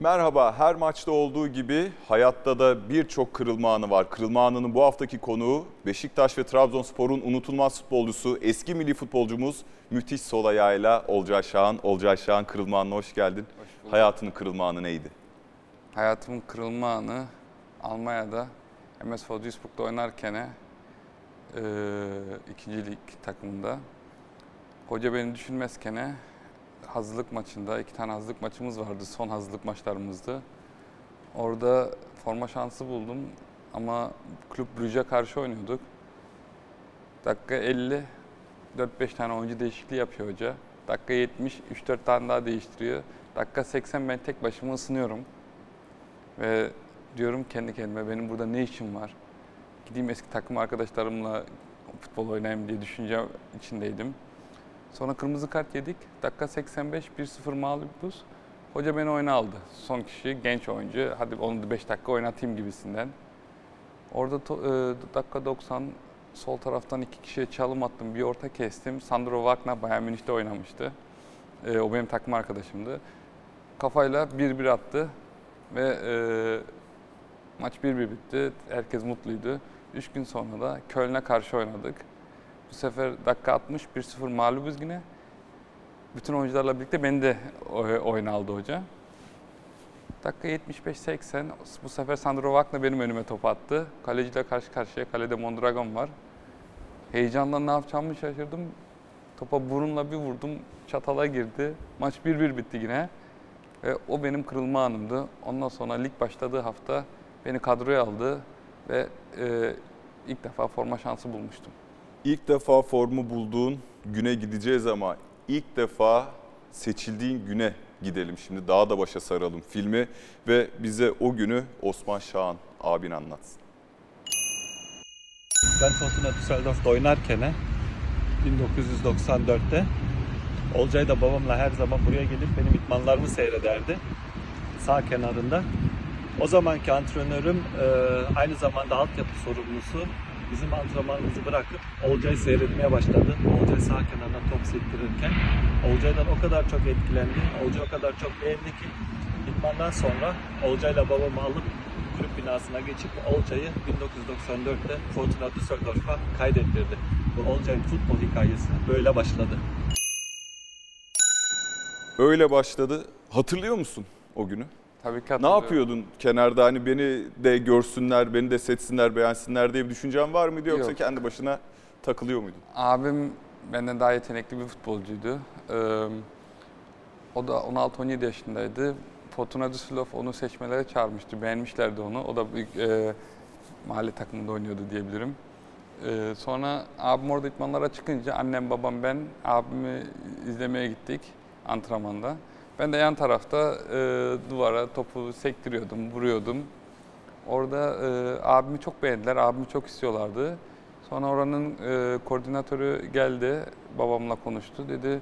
Merhaba, her maçta olduğu gibi hayatta da birçok kırılma anı var. Kırılma anının bu haftaki konuğu Beşiktaş ve Trabzonspor'un unutulmaz futbolcusu, eski milli futbolcumuz müthiş sol ayağıyla Olcay Şahan. Olcay Şahan kırılma anına hoş geldin. bulduk. Hayatının kırılma anı neydi? Hayatımın kırılma anı Almanya'da MS Duisburg'da oynarken e, ikinci lig takımında hoca beni düşünmezken hazırlık maçında iki tane hazırlık maçımız vardı. Son hazırlık maçlarımızdı. Orada forma şansı buldum ama Kulüp Brugge'e karşı oynuyorduk. Dakika 50 4-5 tane oyuncu değişikliği yapıyor hoca. Dakika 70 3-4 tane daha değiştiriyor. Dakika 80 ben tek başıma ısınıyorum. Ve diyorum kendi kendime benim burada ne işim var? Gideyim eski takım arkadaşlarımla futbol oynayayım diye düşünce içindeydim. Sonra kırmızı kart yedik. Dakika 85 1-0 mağlubuz. Hoca beni oyuna aldı. Son kişi genç oyuncu. Hadi onu 5 dakika oynatayım gibisinden. Orada to- e, dakika 90 sol taraftan iki kişiye çalım attım. Bir orta kestim. Sandro Wagner Bayern Münih'te oynamıştı. E, o benim takım arkadaşımdı. Kafayla 1-1 attı ve e, maç 1-1 bitti. Herkes mutluydu. 3 gün sonra da Köln'e karşı oynadık. Bu sefer dakika 60 1-0 mağlubuz yine. Bütün oyuncularla birlikte beni de oy- oyuna aldı hoca. Dakika 75-80 bu sefer Sandro Wagner benim önüme top attı. Kaleciyle karşı karşıya kalede Mondragon var. Heyecandan ne yapacağımı şaşırdım. Topa burunla bir vurdum. Çatala girdi. Maç 1-1 bitti yine. Ve o benim kırılma anımdı. Ondan sonra lig başladığı hafta beni kadroya aldı ve e, ilk defa forma şansı bulmuştum. İlk defa formu bulduğun güne gideceğiz ama ilk defa seçildiğin güne gidelim şimdi. Daha da başa saralım filmi ve bize o günü Osman Şahan abin anlatsın. Ben Fortuna Düsseldorf'ta oynarken 1994'te Olcay da babamla her zaman buraya gelip benim idmanlarımı seyrederdi. Sağ kenarında. O zamanki antrenörüm e, aynı zamanda altyapı sorumlusu bizim antrenmanımızı bırakıp Olcay seyretmeye başladı. Olcay sağ kenardan top sektirirken Olcay'dan o kadar çok etkilendi. Olcay o kadar çok beğendi ki idmandan sonra Olcay'la babamı alıp kulüp binasına geçip Olcay'ı 1994'te Fortuna Düsseldorf'a kaydettirdi. Bu Olcay'ın futbol hikayesi böyle başladı. Öyle başladı. Hatırlıyor musun o günü? Tabii Ne yapıyordun kenarda hani beni de görsünler, beni de seçsinler, beğensinler diye bir düşüncen var mıydı yoksa Yok. kendi başına takılıyor muydun? Abim benden daha yetenekli bir futbolcuydu. Ee, o da 16-17 yaşındaydı. Fortuna Düsseldorf onu seçmelere çağırmıştı. Beğenmişlerdi onu. O da büyük e, mahalle takımında oynuyordu diyebilirim. Ee, sonra abim orada idmanlara çıkınca annem, babam, ben abimi izlemeye gittik antrenmanda. Ben de yan tarafta e, duvara topu sektiriyordum, vuruyordum. Orada e, abimi çok beğendiler, abimi çok istiyorlardı. Sonra oranın e, koordinatörü geldi, babamla konuştu. Dedi,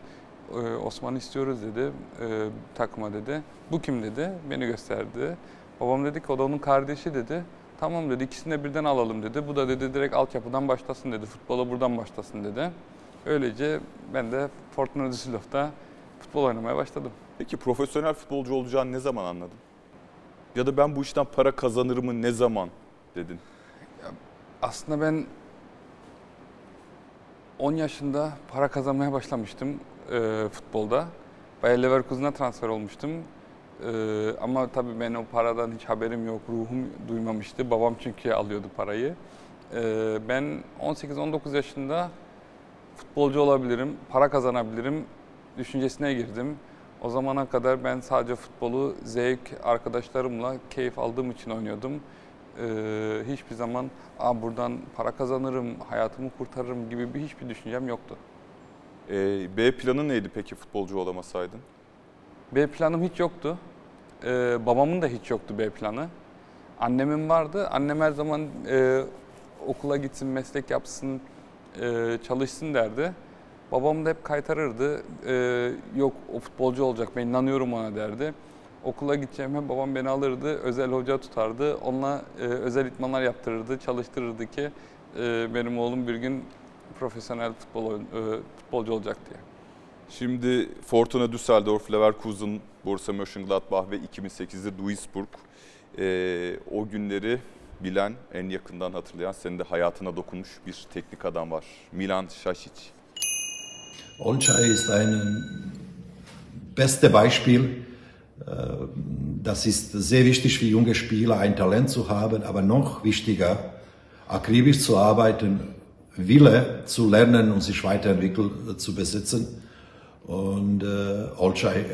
e, Osman'ı istiyoruz dedi, e, takıma dedi. Bu kim dedi, beni gösterdi. Babam dedi ki o da onun kardeşi dedi. Tamam dedi, ikisini de birden alalım dedi. Bu da dedi direkt altyapıdan başlasın dedi, futbola buradan başlasın dedi. Öylece ben de Fortuna Düsseldorf'ta futbol oynamaya başladım. Peki profesyonel futbolcu olacağını ne zaman anladın? Ya da ben bu işten para kazanırımı ne zaman dedin? Aslında ben 10 yaşında para kazanmaya başlamıştım e, futbolda. Bayer Leverkusen'a transfer olmuştum. E, ama tabii ben o paradan hiç haberim yok, ruhum duymamıştı. Babam çünkü alıyordu parayı. E, ben 18-19 yaşında futbolcu olabilirim, para kazanabilirim düşüncesine girdim. O zamana kadar ben sadece futbolu zevk, arkadaşlarımla keyif aldığım için oynuyordum. Ee, hiçbir zaman Aa, buradan para kazanırım, hayatımı kurtarırım gibi bir hiçbir düşüncem yoktu. Ee, B planı neydi peki futbolcu olamasaydın? B planım hiç yoktu. Ee, babamın da hiç yoktu B planı. Annemin vardı. Annem her zaman e, okula gitsin, meslek yapsın, e, çalışsın derdi. Babam da hep kaytarırdı. E, yok o futbolcu olacak, ben inanıyorum ona derdi. Okula gideceğime babam beni alırdı, özel hoca tutardı. Onunla e, özel itmanlar yaptırırdı, çalıştırırdı ki e, benim oğlum bir gün profesyonel futbol oyun- e, futbolcu olacak diye. Şimdi Fortuna Düsseldorf, Leverkusen Borussia Mönchengladbach ve 2008'de Duisburg. Ee, o günleri bilen, en yakından hatırlayan, senin de hayatına dokunmuş bir teknik adam var. Milan Šašić. Olcay ist ein beste Beispiel. Äh, Das ist sehr wichtig für junge Spieler, ein Talent zu haben, aber noch wichtiger, akribisch zu arbeiten, Wille zu lernen und sich weiterentwickeln äh, zu besitzen. Und äh, Olcay äh,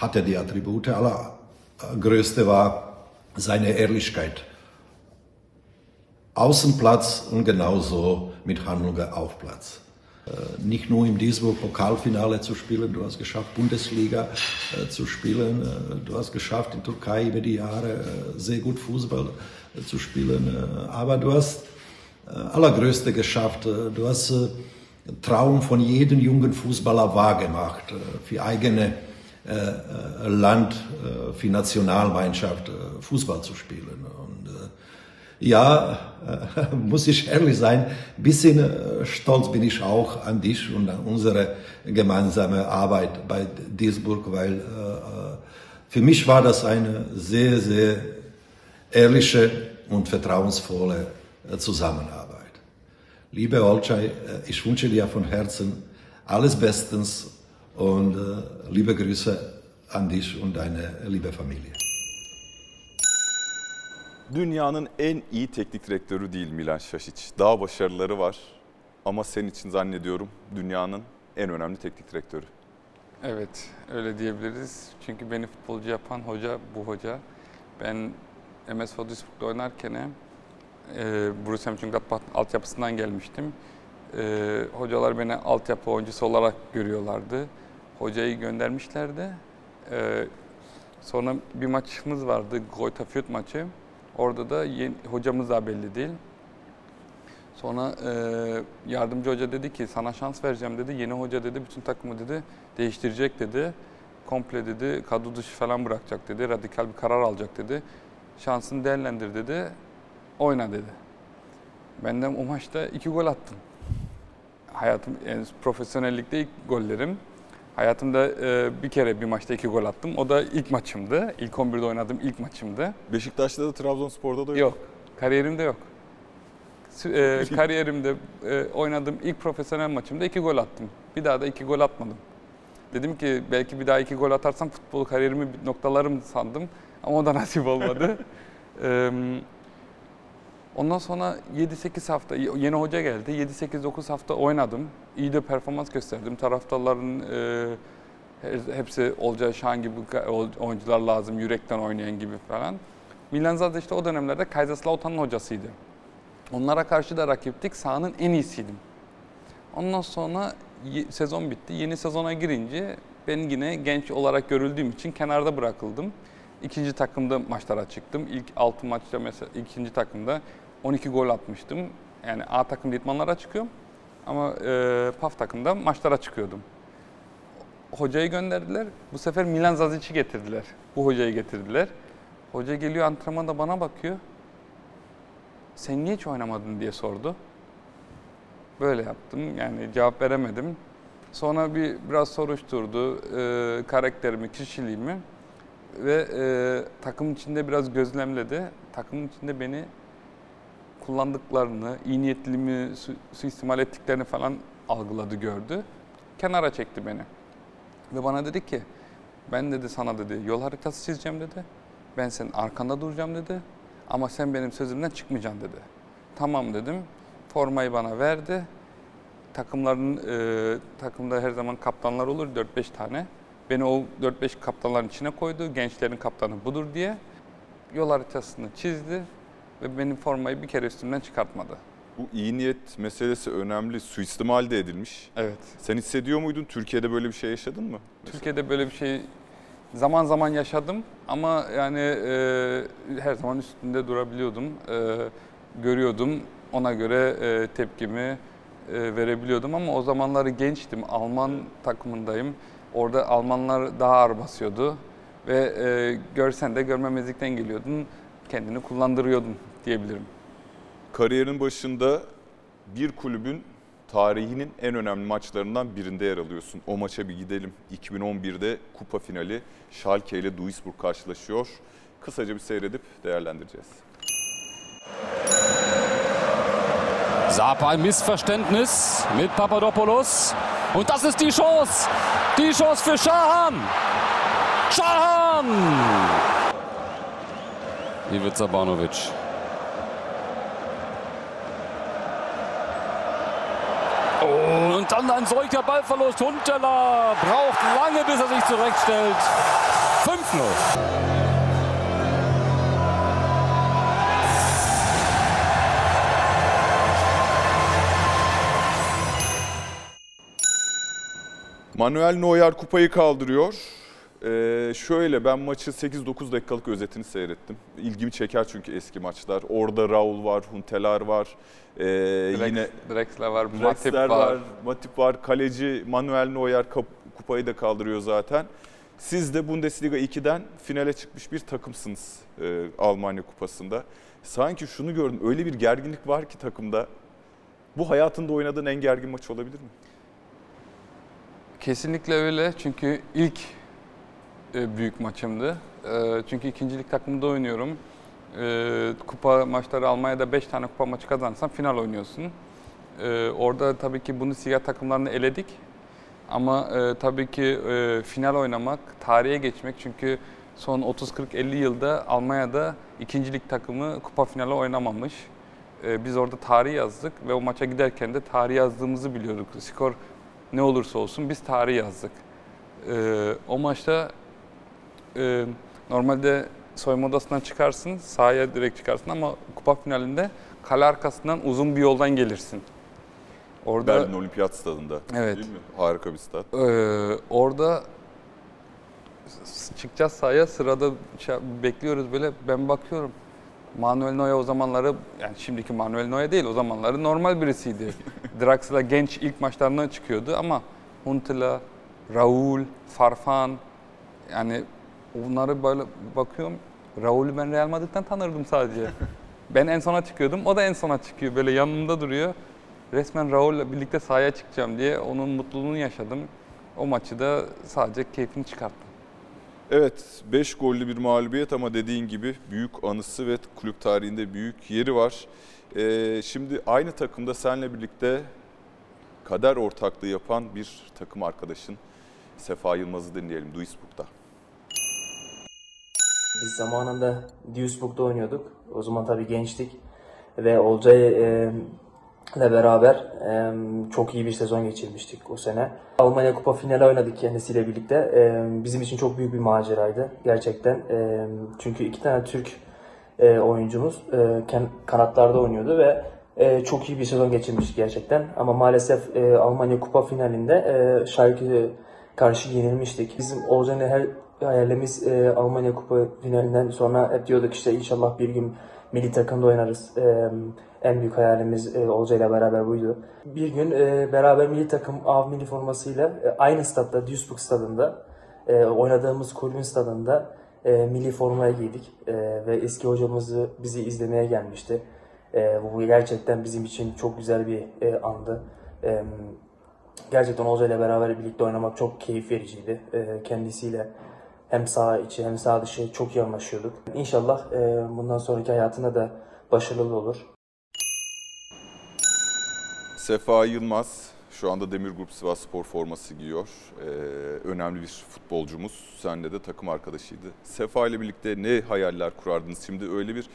hatte die Attribute. Allergrößte war seine Ehrlichkeit. Außenplatz und genauso mit Handlungen auf Platz nicht nur im Duisburg Pokalfinale zu spielen, du hast geschafft, Bundesliga äh, zu spielen, äh, du hast geschafft, in Türkei über die Jahre äh, sehr gut Fußball äh, zu spielen, äh, aber du hast äh, allergrößte geschafft, äh, du hast äh, Traum von jedem jungen Fußballer wahrgemacht, äh, für eigene äh, äh, Land, äh, für Nationalmannschaft äh, Fußball zu spielen. Und, äh, ja, äh, muss ich ehrlich sein, ein bisschen äh, stolz bin ich auch an dich und an unsere gemeinsame Arbeit bei Duisburg, weil äh, äh, für mich war das eine sehr, sehr ehrliche und vertrauensvolle äh, Zusammenarbeit. Liebe Olcay, äh, ich wünsche dir von Herzen alles Bestens und liebe Grüße an dich und deine liebe Familie. Dünyanın en iyi teknik direktörü değil Milan Šašić. Daha başarıları var ama senin için zannediyorum dünyanın en önemli teknik direktörü. Evet, öyle diyebiliriz. Çünkü beni futbolcu yapan hoca bu hoca. Ben MS Duisburg'da oynarken e, Borussia Mönchengladbach altyapısından gelmiştim. E, hocalar beni altyapı oyuncusu olarak görüyorlardı. Hocayı göndermişlerdi. E, sonra bir maçımız vardı, Greuther Fürth maçı. Orada da yeni, hocamız daha belli değil. Sonra e, yardımcı hoca dedi ki sana şans vereceğim dedi. Yeni hoca dedi bütün takımı dedi değiştirecek dedi. Komple dedi kadro dışı falan bırakacak dedi. Radikal bir karar alacak dedi. Şansını değerlendir dedi. Oyna dedi. Ben de o maçta iki gol attım. Hayatım yani profesyonellikte ilk gollerim. Hayatımda e, bir kere bir maçta iki gol attım. O da ilk maçımdı. İlk 11'de oynadığım ilk maçımdı. Beşiktaş'ta da Trabzonspor'da da yok. Yok. Kariyerimde yok. E, kariyerimde e, oynadığım ilk profesyonel maçımda iki gol attım. Bir daha da iki gol atmadım. Dedim ki belki bir daha iki gol atarsam futbol kariyerimi noktalarım sandım. Ama o da nasip olmadı. Eee, Ondan sonra 7-8 hafta yeni hoca geldi. 7-8-9 hafta oynadım. İyi de performans gösterdim. Taraftarların e, he- hepsi Olcay Şahan gibi oyuncular lazım, yürekten oynayan gibi falan. Milan zaten işte o dönemlerde Kaiserslautern'ın hocasıydı. Onlara karşı da rakiptik. Sahanın en iyisiydim. Ondan sonra sezon bitti. Yeni sezona girince ben yine genç olarak görüldüğüm için kenarda bırakıldım. İkinci takımda maçlara çıktım. İlk 6 maçta mesela ikinci takımda 12 gol atmıştım. Yani A takım idmanlara çıkıyorum. Ama e, PAF takımda maçlara çıkıyordum. Hocayı gönderdiler. Bu sefer Milan Zazic'i getirdiler. Bu hocayı getirdiler. Hoca geliyor antrenmanda bana bakıyor. Sen niye hiç oynamadın diye sordu. Böyle yaptım. Yani cevap veremedim. Sonra bir biraz soruşturdu e, karakterimi, kişiliğimi ve e, takım içinde biraz gözlemledi. Takım içinde beni kullandıklarını, iyi niyetliliğimi su, suistimal ettiklerini falan algıladı, gördü. Kenara çekti beni. Ve bana dedi ki, ben dedi sana dedi yol haritası çizeceğim dedi. Ben senin arkanda duracağım dedi. Ama sen benim sözümden çıkmayacaksın dedi. Tamam dedim. Formayı bana verdi. Takımların e, takımda her zaman kaptanlar olur 4-5 tane. Beni o 4-5 kaptanların içine koydu. Gençlerin kaptanı budur diye. Yol haritasını çizdi ve benim formayı bir kere üstümden çıkartmadı. Bu iyi niyet meselesi önemli. Suistimal de edilmiş. Evet. Sen hissediyor muydun? Türkiye'de böyle bir şey yaşadın mı? Türkiye'de böyle bir şey zaman zaman yaşadım ama yani e, her zaman üstünde durabiliyordum. E, görüyordum. Ona göre e, tepkimi e, verebiliyordum ama o zamanları gençtim. Alman takımındayım. Orada Almanlar daha ağır basıyordu ve e, görsen de görmemezlikten geliyordun. Kendini kullandırıyordun diyebilirim. Kariyerin başında bir kulübün tarihinin en önemli maçlarından birinde yer alıyorsun. O maça bir gidelim. 2011'de kupa finali Schalke ile Duisburg karşılaşıyor. Kısaca bir seyredip değerlendireceğiz. Sapa ein Missverständnis mit Papadopoulos. Und das ist die Chance. Die Chance für Schahan. Schahan! Ivica Banovic. Und dann ein solcher Ballverlust. Huntela braucht lange, bis er sich zurechtstellt. 5-0. Manuel Neuer kupayı kaldırıyor. Ee, şöyle ben maçı 8-9 dakikalık özetini seyrettim. İlgimi çeker çünkü eski maçlar. Orada Raul var, Huntelar var. Ee, Drex- yine Drexler var, Matip var. var, Matip var. Kaleci Manuel Neuer kupayı da kaldırıyor zaten. Siz de Bundesliga 2'den finale çıkmış bir takımsınız e, Almanya Kupası'nda. Sanki şunu gördüm, öyle bir gerginlik var ki takımda. Bu hayatında oynadığın en gergin maç olabilir mi? Kesinlikle öyle çünkü ilk büyük maçımdı. E, çünkü ikincilik takımında oynuyorum. E, kupa maçları Almanya'da 5 tane kupa maçı kazansan final oynuyorsun. E, orada tabii ki Bundesliga takımlarını eledik. Ama e, tabii ki e, final oynamak, tarihe geçmek çünkü son 30-40-50 yılda Almanya'da ikincilik takımı kupa finali oynamamış. E, biz orada tarih yazdık ve o maça giderken de tarih yazdığımızı biliyorduk. Skor ne olursa olsun biz tarih yazdık. O maçta e, normalde soyunma odasından çıkarsın, sahaya direkt çıkarsın ama kupa finalinde kale arkasından uzun bir yoldan gelirsin. Orada Berlin Olimpiyat Stadında. Evet. Değil mi? Harika bir stad. ee, orada çıkacağız sahaya sırada bekliyoruz böyle ben bakıyorum. Manuel Neuer o zamanları yani şimdiki Manuel Neuer değil o zamanları normal birisiydi. Draxler genç ilk maçlarına çıkıyordu ama Huntela, Raul, Farfan yani onları böyle bakıyorum. Raul'ü ben Real Madrid'den tanırdım sadece. ben en sona çıkıyordum. O da en sona çıkıyor. Böyle yanımda duruyor. Resmen Raul'la birlikte sahaya çıkacağım diye onun mutluluğunu yaşadım. O maçı da sadece keyfini çıkarttım. Evet, 5 gollü bir mağlubiyet ama dediğin gibi büyük anısı ve kulüp tarihinde büyük yeri var. Ee, şimdi aynı takımda seninle birlikte kader ortaklığı yapan bir takım arkadaşın Sefa Yılmaz'ı dinleyelim Duisburg'da. Biz zamanında Duisburg'da oynuyorduk. O zaman tabii gençtik. Ve Olcay ile beraber e, çok iyi bir sezon geçirmiştik o sene. Almanya Kupa finali oynadık kendisiyle birlikte. E, bizim için çok büyük bir maceraydı gerçekten. E, çünkü iki tane Türk e, oyuncumuz e, kanatlarda oynuyordu ve e, çok iyi bir sezon geçirmiştik gerçekten. Ama maalesef e, Almanya Kupa finalinde e, Schalke'ye karşı yenilmiştik. Bizim Olcay'la her hayalimiz e, Almanya Kupa finalinden sonra hep diyorduk işte inşallah bir gün milli takımda oynarız. E, en büyük hayalimiz e, Olcay'la beraber buydu. Bir gün e, beraber milli takım av milli formasıyla e, aynı statta Duisburg stadında e, oynadığımız kulübün stadında e, milli formaya giydik E, ve eski hocamız bizi izlemeye gelmişti. E, bu gerçekten bizim için çok güzel bir e, andı. E, gerçekten Olcay'la beraber birlikte oynamak çok keyif vericiydi. E, kendisiyle hem sağ içi hem sağ dışı çok iyi anlaşıyorduk. İnşallah e, bundan sonraki hayatında da başarılı olur. Sefa Yılmaz şu anda Demir Grup Sivas Spor forması giyiyor. Ee, önemli bir futbolcumuz. Seninle de takım arkadaşıydı. Sefa ile birlikte ne hayaller kurardınız? Şimdi öyle bir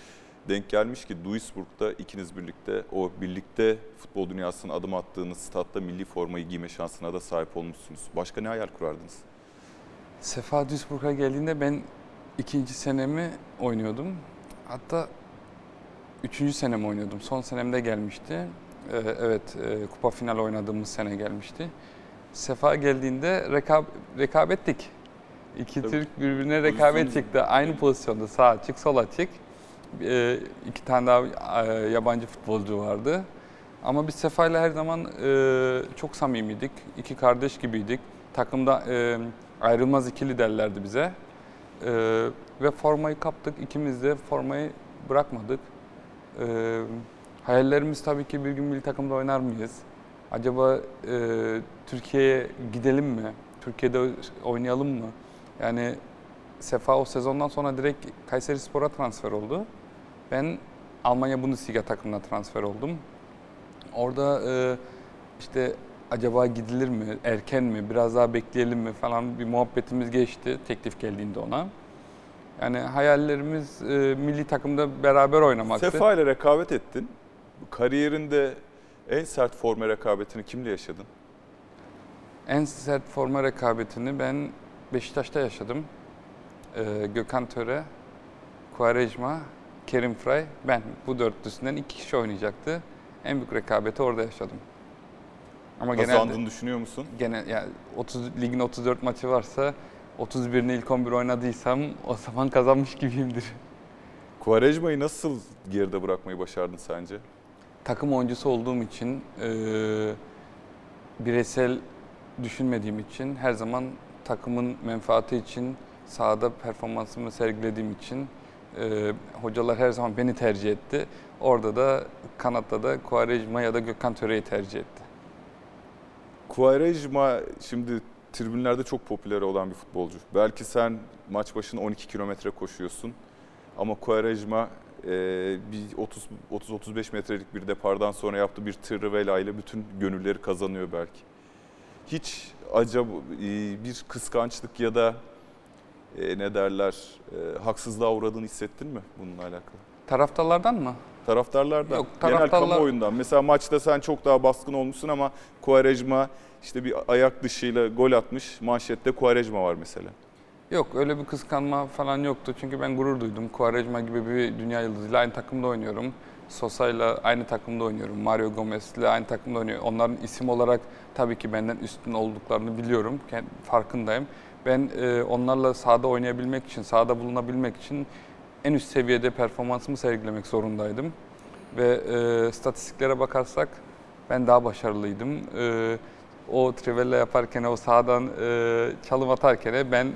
denk gelmiş ki Duisburg'da ikiniz birlikte o birlikte futbol dünyasına adım attığınız statta milli formayı giyme şansına da sahip olmuşsunuz. Başka ne hayal kurardınız? Sefa Duisburg'a geldiğinde ben ikinci senemi oynuyordum. Hatta üçüncü senemi oynuyordum. Son senemde gelmişti. Ee, evet, e, kupa final oynadığımız sene gelmişti. Sefa geldiğinde rekab rekabettik. İki Tabii. Türk birbirine rekabet çıktı. Aynı pozisyonda sağ açık, sol açık. Ee, iki tane daha e, yabancı futbolcu vardı. Ama biz Sefa'yla her zaman e, çok samimiydik. İki kardeş gibiydik. Takımda e, ayrılmaz ikili derlerdi bize. E, ve formayı kaptık. İkimiz de formayı bırakmadık. E, hayallerimiz tabii ki bir gün milli takımda oynar mıyız? Acaba e, Türkiye'ye gidelim mi? Türkiye'de oynayalım mı? Yani Sefa o sezondan sonra direkt Kayseri Spor'a transfer oldu. Ben Almanya Bundesliga takımına transfer oldum. Orada e, işte acaba gidilir mi, erken mi, biraz daha bekleyelim mi falan bir muhabbetimiz geçti teklif geldiğinde ona. Yani hayallerimiz e, milli takımda beraber oynamaktı. Sefa ile rekabet ettin. Kariyerinde en sert forma rekabetini kimle yaşadın? En sert forma rekabetini ben Beşiktaş'ta yaşadım. Ee, Gökhan Töre, Quaresma, Kerim Fray, ben. Bu dörtlüsünden iki kişi oynayacaktı. En büyük rekabeti orada yaşadım. Ama Kazandığını genelde, düşünüyor musun? gene yani 30 ligin 34 maçı varsa 31'ini ilk 11 oynadıysam o zaman kazanmış gibiyimdir. Quaresma'yı nasıl geride bırakmayı başardın sence? takım oyuncusu olduğum için, e, bireysel düşünmediğim için, her zaman takımın menfaati için, sahada performansımı sergilediğim için e, hocalar her zaman beni tercih etti. Orada da kanatta da Quaresma ya da Gökhan Töre'yi tercih etti. Quaresma şimdi tribünlerde çok popüler olan bir futbolcu. Belki sen maç başına 12 kilometre koşuyorsun ama Quaresma e, bir 30 30-35 metrelik bir depardan sonra yaptığı bir tırvela ile bütün gönülleri kazanıyor belki. Hiç acaba e, bir kıskançlık ya da e, ne derler e, haksızlığa uğradığını hissettin mi bununla alakalı? Taraftarlardan mı? Taraftarlardan, Yok, genel taraftarlar- kamuoyundan. Mesela maçta sen çok daha baskın olmuşsun ama Quaresma işte bir ayak dışıyla gol atmış. Manşette Quaresma var mesela. Yok öyle bir kıskanma falan yoktu. Çünkü ben gurur duydum. Quaresma gibi bir dünya yıldızıyla aynı takımda oynuyorum. Sosa'yla aynı takımda oynuyorum. Mario Gomez'le aynı takımda oynuyorum. Onların isim olarak tabii ki benden üstün olduklarını biliyorum. Farkındayım. Ben e, onlarla sahada oynayabilmek için, sahada bulunabilmek için en üst seviyede performansımı sergilemek zorundaydım. Ve e, statistiklere bakarsak ben daha başarılıydım. E, o trivella yaparken, o sahadan e, çalım atarken ben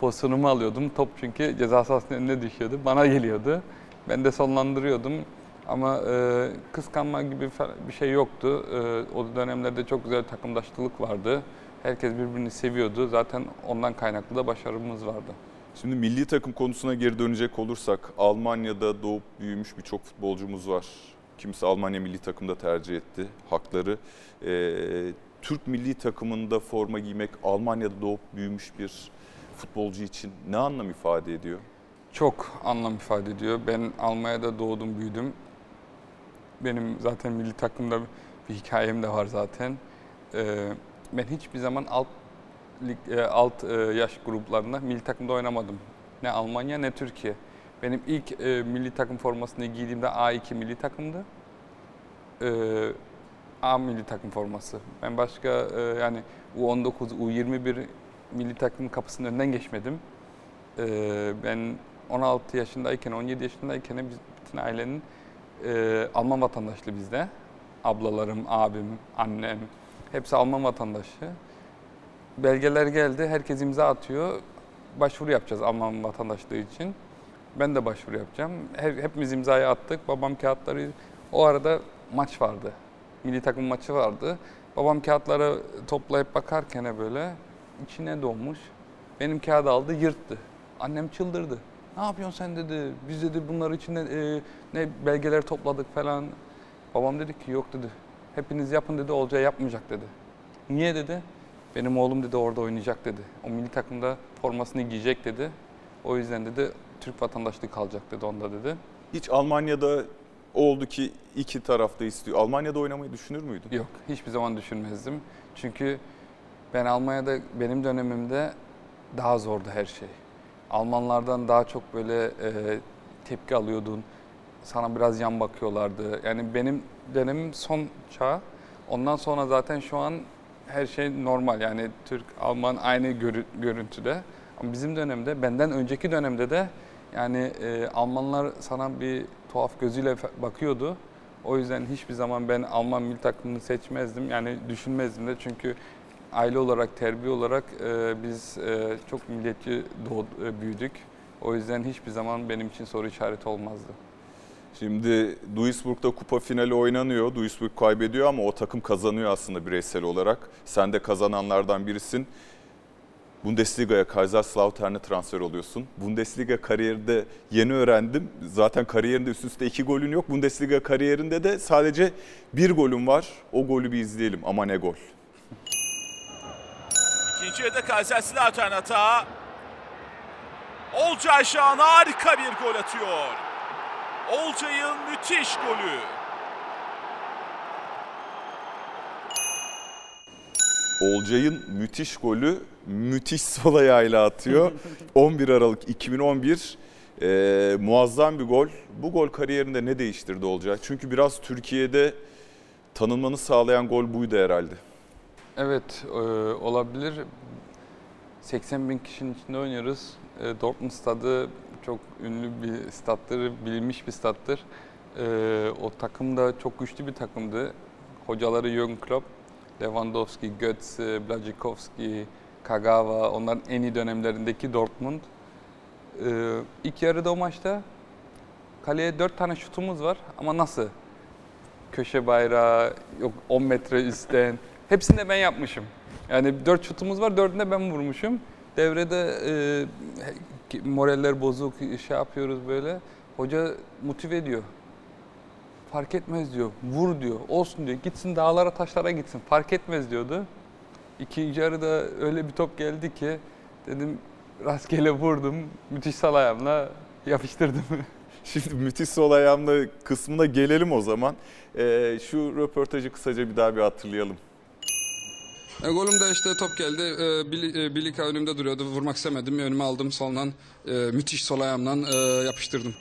pozisyonumu alıyordum. Top çünkü ceza sahasının önüne düşüyordu. Bana geliyordu. Ben de sonlandırıyordum. Ama e, kıskanma gibi bir şey yoktu. E, o dönemlerde çok güzel takımdaşlılık vardı. Herkes birbirini seviyordu. Zaten ondan kaynaklı da başarımız vardı. Şimdi milli takım konusuna geri dönecek olursak Almanya'da doğup büyümüş birçok futbolcumuz var. Kimisi Almanya milli takımda tercih etti hakları. Ee, Türk milli takımında forma giymek Almanya'da doğup büyümüş bir futbolcu için ne anlam ifade ediyor? Çok anlam ifade ediyor. Ben Almanya'da doğdum, büyüdüm. Benim zaten milli takımda bir hikayem de var zaten. Ee, ben hiçbir zaman alt lig, e, alt e, yaş gruplarında milli takımda oynamadım. Ne Almanya ne Türkiye. Benim ilk e, milli takım formasını giydiğimde A2 milli takımdı. Ee, A milli takım forması. Ben başka e, yani U19, U21 milli takım kapısının önünden geçmedim. Ee, ben 16 yaşındayken, 17 yaşındayken biz bütün ailenin e, Alman vatandaşlığı bizde. Ablalarım, abim, annem hepsi Alman vatandaşı. Belgeler geldi, herkes imza atıyor. Başvuru yapacağız Alman vatandaşlığı için. Ben de başvuru yapacağım. Hepimiz imzayı attık. Babam kağıtları... O arada maç vardı. Milli takım maçı vardı. Babam kağıtları toplayıp bakarken böyle içine doğmuş. Benim kağıdı aldı, yırttı. Annem çıldırdı. Ne yapıyorsun sen dedi. Biz dedi bunlar için e, ne belgeler topladık falan. Babam dedi ki yok dedi. Hepiniz yapın dedi. Olcay yapmayacak dedi. Niye dedi? Benim oğlum dedi orada oynayacak dedi. O milli takımda formasını giyecek dedi. O yüzden dedi Türk vatandaşlığı kalacak dedi onda dedi. Hiç Almanya'da oldu ki iki tarafta istiyor. Almanya'da oynamayı düşünür müydün? Yok, hiçbir zaman düşünmezdim. Çünkü ben Almanya'da benim dönemimde daha zordu her şey. Almanlardan daha çok böyle e, tepki alıyordun. Sana biraz yan bakıyorlardı. Yani benim dönemim son çağ. Ondan sonra zaten şu an her şey normal. Yani Türk, Alman aynı görü- görüntüde. Ama bizim dönemde, benden önceki dönemde de yani e, Almanlar sana bir tuhaf gözüyle bakıyordu. O yüzden hiçbir zaman ben Alman milli takımını seçmezdim. Yani düşünmezdim de çünkü aile olarak, terbiye olarak e, biz e, çok milliyetçi doğ- e, büyüdük. O yüzden hiçbir zaman benim için soru işareti olmazdı. Şimdi Duisburg'da kupa finali oynanıyor. Duisburg kaybediyor ama o takım kazanıyor aslında bireysel olarak. Sen de kazananlardan birisin. Bundesliga'ya Kaiserslautern'e transfer oluyorsun. Bundesliga kariyerinde yeni öğrendim. Zaten kariyerinde üst üste iki golün yok. Bundesliga kariyerinde de sadece bir golün var. O golü bir izleyelim ama ne gol. İkinci yarıda Kaiserslautern hata. Olcay Şahan harika bir gol atıyor. Olcay'ın müthiş golü. Olcay'ın müthiş golü müthiş sol ayağıyla atıyor. 11 Aralık 2011 Ee, muazzam bir gol. Bu gol kariyerinde ne değiştirdi Olcay? Çünkü biraz Türkiye'de tanınmanı sağlayan gol buydu herhalde. Evet, e, olabilir. 80 bin kişinin içinde oynuyoruz. E, Dortmund stadı çok ünlü bir stattır, bilinmiş bir stattır. E, o takım da çok güçlü bir takımdı. Hocaları Jürgen Klopp, Lewandowski, Götze, Blazikowski, Kagawa, onların en iyi dönemlerindeki Dortmund. E, ilk yarıda o maçta kaleye 4 tane şutumuz var ama nasıl? Köşe bayrağı, yok 10 metre üstten. Hepsini de ben yapmışım. Yani 4 şutumuz var, 4'ünde ben vurmuşum. Devrede e, moraller bozuk, şey yapıyoruz böyle. Hoca motive ediyor. Fark etmez diyor, vur diyor, olsun diyor. Gitsin dağlara taşlara gitsin, fark etmez diyordu. İkinci yarıda öyle bir top geldi ki dedim rastgele vurdum, müthiş sal ayağımla yapıştırdım. Şimdi müthiş sol ayağımla kısmına gelelim o zaman. Ee, şu röportajı kısaca bir daha bir hatırlayalım. E, golümde işte top geldi. E, Bili- e, Bilika önümde duruyordu. Vurmak istemedim. Önüme aldım soldan. e, müthiş sol ayağımdan e, yapıştırdım.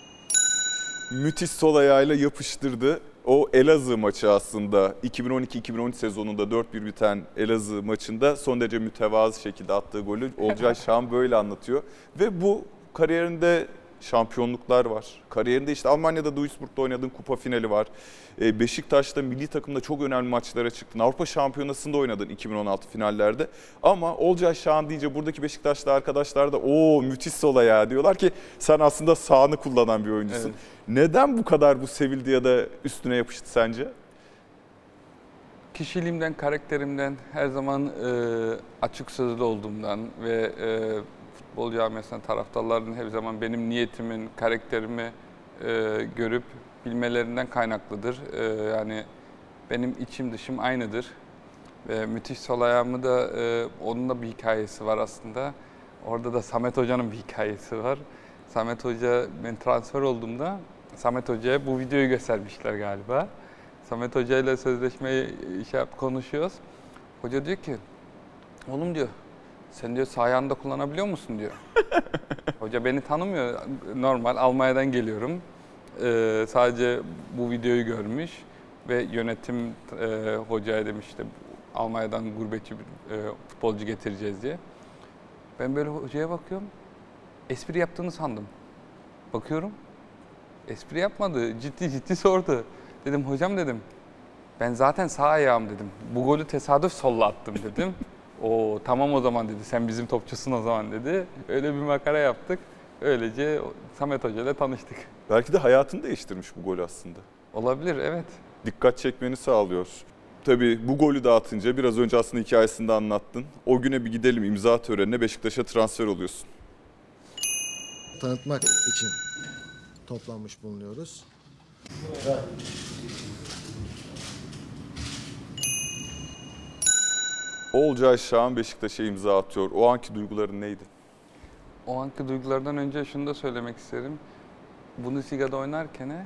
müthiş sol ayağıyla yapıştırdı. O Elazığ maçı aslında 2012-2013 sezonunda 4-1 biten Elazığ maçında son derece mütevazı şekilde attığı golü Olcay Şahan böyle anlatıyor. Ve bu kariyerinde şampiyonluklar var. Kariyerinde işte Almanya'da Duisburg'da oynadığın kupa finali var. Ee, Beşiktaş'ta milli takımda çok önemli maçlara çıktın. Avrupa Şampiyonası'nda oynadın 2016 finallerde. Ama Olcay Şahan deyince buradaki Beşiktaşlı arkadaşlar da o müthiş sol ayağı diyorlar ki sen aslında sağını kullanan bir oyuncusun. Evet. Neden bu kadar bu sevildi ya da üstüne yapıştı sence? Kişiliğimden, karakterimden, her zaman e, açık sözlü olduğumdan ve e, futbol camiasının taraftarlarının her zaman benim niyetimin, karakterimi e, görüp bilmelerinden kaynaklıdır. E, yani benim içim dışım aynıdır. Ve müthiş sol ayağımı da e, onun da bir hikayesi var aslında. Orada da Samet Hoca'nın bir hikayesi var. Samet Hoca, ben transfer olduğumda Samet Hoca'ya bu videoyu göstermişler galiba. Samet Hoca ile sözleşmeyi şey yap, konuşuyoruz. Hoca diyor ki, oğlum diyor, sen diyor sağ ayağını da kullanabiliyor musun diyor. Hoca beni tanımıyor. Normal Almanya'dan geliyorum. Ee, sadece bu videoyu görmüş ve yönetim e, hocaya demiş işte Almanya'dan gurbetçi bir e, futbolcu getireceğiz diye. Ben böyle hocaya bakıyorum. Espri yaptığını sandım. Bakıyorum. Espri yapmadı. Ciddi ciddi sordu. Dedim hocam dedim. Ben zaten sağ ayağım dedim. Bu golü tesadüf solla attım dedim. O tamam o zaman dedi. Sen bizim topçusun o zaman dedi. Öyle bir makara yaptık. Öylece Samet Hoca ile tanıştık. Belki de hayatını değiştirmiş bu gol aslında. Olabilir evet. Dikkat çekmeni sağlıyor. Tabii bu golü de atınca biraz önce aslında hikayesini de anlattın. O güne bir gidelim imza törenine Beşiktaş'a transfer oluyorsun. tanıtmak için toplanmış bulunuyoruz. Olcay Şahan Beşiktaş'a imza atıyor. O anki duyguların neydi? O anki duygulardan önce şunu da söylemek isterim. Bundesliga'da oynarken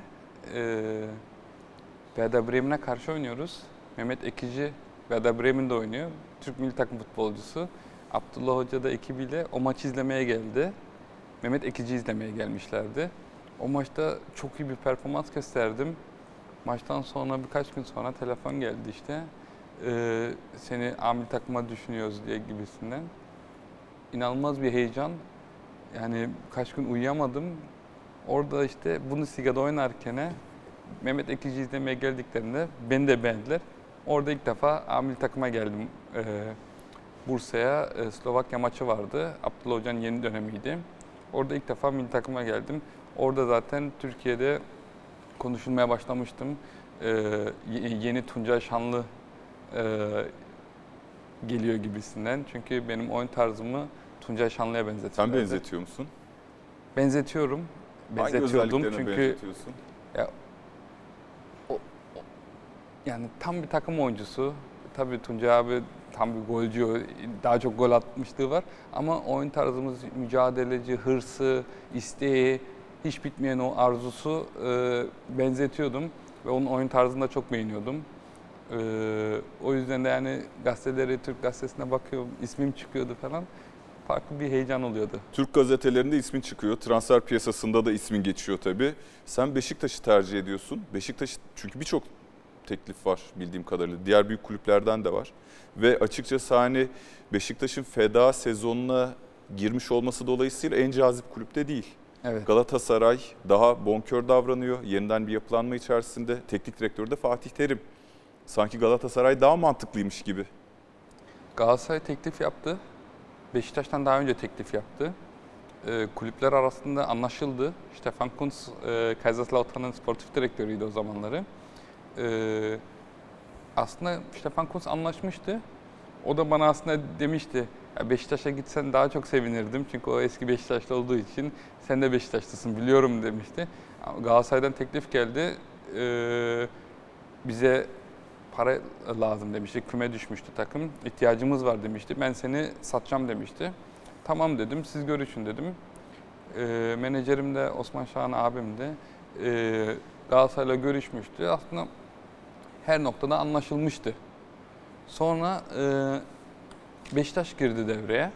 e, Werder Bremen'e karşı oynuyoruz. Mehmet Ekici Werder Bremen'de oynuyor. Türk milli takım futbolcusu. Abdullah Hoca da ekibiyle o maçı izlemeye geldi. Mehmet Ekici izlemeye gelmişlerdi. O maçta çok iyi bir performans gösterdim. Maçtan sonra birkaç gün sonra telefon geldi işte. E, seni amil takıma düşünüyoruz diye gibisinden. İnanılmaz bir heyecan. Yani kaç gün uyuyamadım. Orada işte Bundesliga'da oynarken Mehmet Ekici izlemeye geldiklerinde beni de beğendiler. Orada ilk defa amil takıma geldim. Ee, Bursa'ya e, Slovakya maçı vardı. Abdullah Hoca'nın yeni dönemiydi. Orada ilk defa milli takıma geldim. Orada zaten Türkiye'de konuşulmaya başlamıştım. Ee, ye- yeni Tuncay Şanlı e, geliyor gibisinden. Çünkü benim oyun tarzımı Tuncay Şanlı'ya Sen benzetiyorlar. benzetiyor musun? Benzetiyorum. Hangi Benzetiyordum özelliklerine çünkü benzetiyorsun? yani tam bir takım oyuncusu. Tabii Tuncay abi tam bir golcü, daha çok gol atmışlığı var. Ama oyun tarzımız mücadeleci, hırsı, isteği, hiç bitmeyen o arzusu e, benzetiyordum. Ve onun oyun tarzını da çok beğeniyordum. E, o yüzden de yani gazeteleri, Türk gazetesine bakıyorum, ismim çıkıyordu falan. Farklı bir heyecan oluyordu. Türk gazetelerinde ismin çıkıyor. Transfer piyasasında da ismin geçiyor tabii. Sen Beşiktaş'ı tercih ediyorsun. Beşiktaş çünkü birçok teklif var bildiğim kadarıyla. Diğer büyük kulüplerden de var. Ve açıkçası hani Beşiktaş'ın feda sezonuna girmiş olması dolayısıyla en cazip kulüpte değil. Evet. Galatasaray daha bonkör davranıyor. Yeniden bir yapılanma içerisinde. Teknik direktörü de Fatih Terim. Sanki Galatasaray daha mantıklıymış gibi. Galatasaray teklif yaptı. Beşiktaş'tan daha önce teklif yaptı. Ee, kulüpler arasında anlaşıldı. Stefan Kuntz, e, Kaiserslautern'ın sportif direktörüydü o zamanları. Ee, aslında Stefan Kuntz anlaşmıştı. O da bana aslında demişti, "Ya Beşiktaş'a gitsen daha çok sevinirdim. Çünkü o eski Beşiktaşlı olduğu için sen de Beşiktaşlısın biliyorum demişti. Galatasaray'dan teklif geldi. Ee, bize para lazım demişti. Küme düşmüştü takım. İhtiyacımız var demişti. Ben seni satacağım demişti. Tamam dedim. Siz görüşün dedim. Ee, menajerim de Osman Şahan abim de e, Galatasaray'la görüşmüştü. Aslında her noktada anlaşılmıştı. Sonra e, Beşiktaş girdi devreye.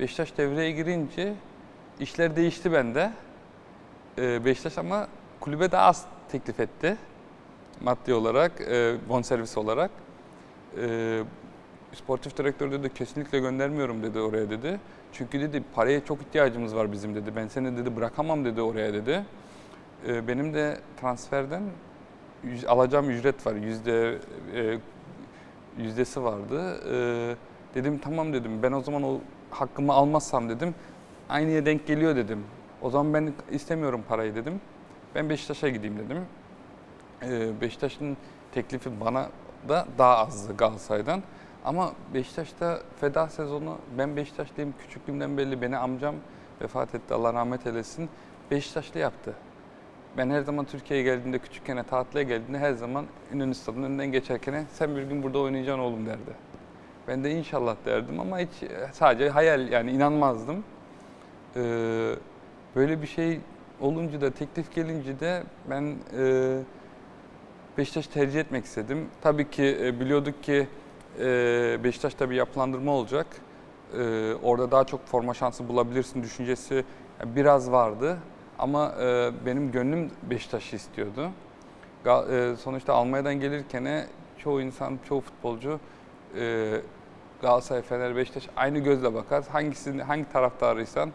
Beşiktaş devreye girince işler değişti bende. E, Beşiktaş ama kulübe daha az teklif etti maddi olarak, e, bonservis olarak. E, sportif direktör dedi kesinlikle göndermiyorum dedi oraya dedi. Çünkü dedi paraya çok ihtiyacımız var bizim dedi. Ben seni dedi bırakamam dedi oraya dedi. E, benim de transferden alacağım ücret var. Yüzde e, yüzdesi vardı. E, dedim tamam dedim. Ben o zaman o hakkımı almazsam dedim. Aynıya denk geliyor dedim. O zaman ben istemiyorum parayı dedim. Ben Beşiktaş'a gideyim dedim. Ee, Beşiktaş'ın teklifi bana da daha azdı Galatasaray'dan. Ama Beşiktaş'ta feda sezonu, ben Beşiktaşlıyım küçüklüğümden belli beni amcam vefat etti Allah rahmet eylesin. Beşiktaşlı yaptı. Ben her zaman Türkiye'ye geldiğimde küçükken tatile geldiğimde her zaman İnönü Stadı'nın önünden geçerken sen bir gün burada oynayacaksın oğlum derdi. Ben de inşallah derdim ama hiç sadece hayal yani inanmazdım. Ee, böyle bir şey olunca da teklif gelince de ben e, Beşiktaş tercih etmek istedim. Tabii ki e, biliyorduk ki e, Beşiktaş'ta bir yapılandırma olacak. E, orada daha çok forma şansı bulabilirsin düşüncesi biraz vardı. Ama e, benim gönlüm Beşiktaş'ı istiyordu. Sonuçta Almanya'dan gelirken çoğu insan, çoğu futbolcu e, Galatasaray, Fener, Beşiktaş aynı gözle bakar. Hangisini, hangi taraftarıysan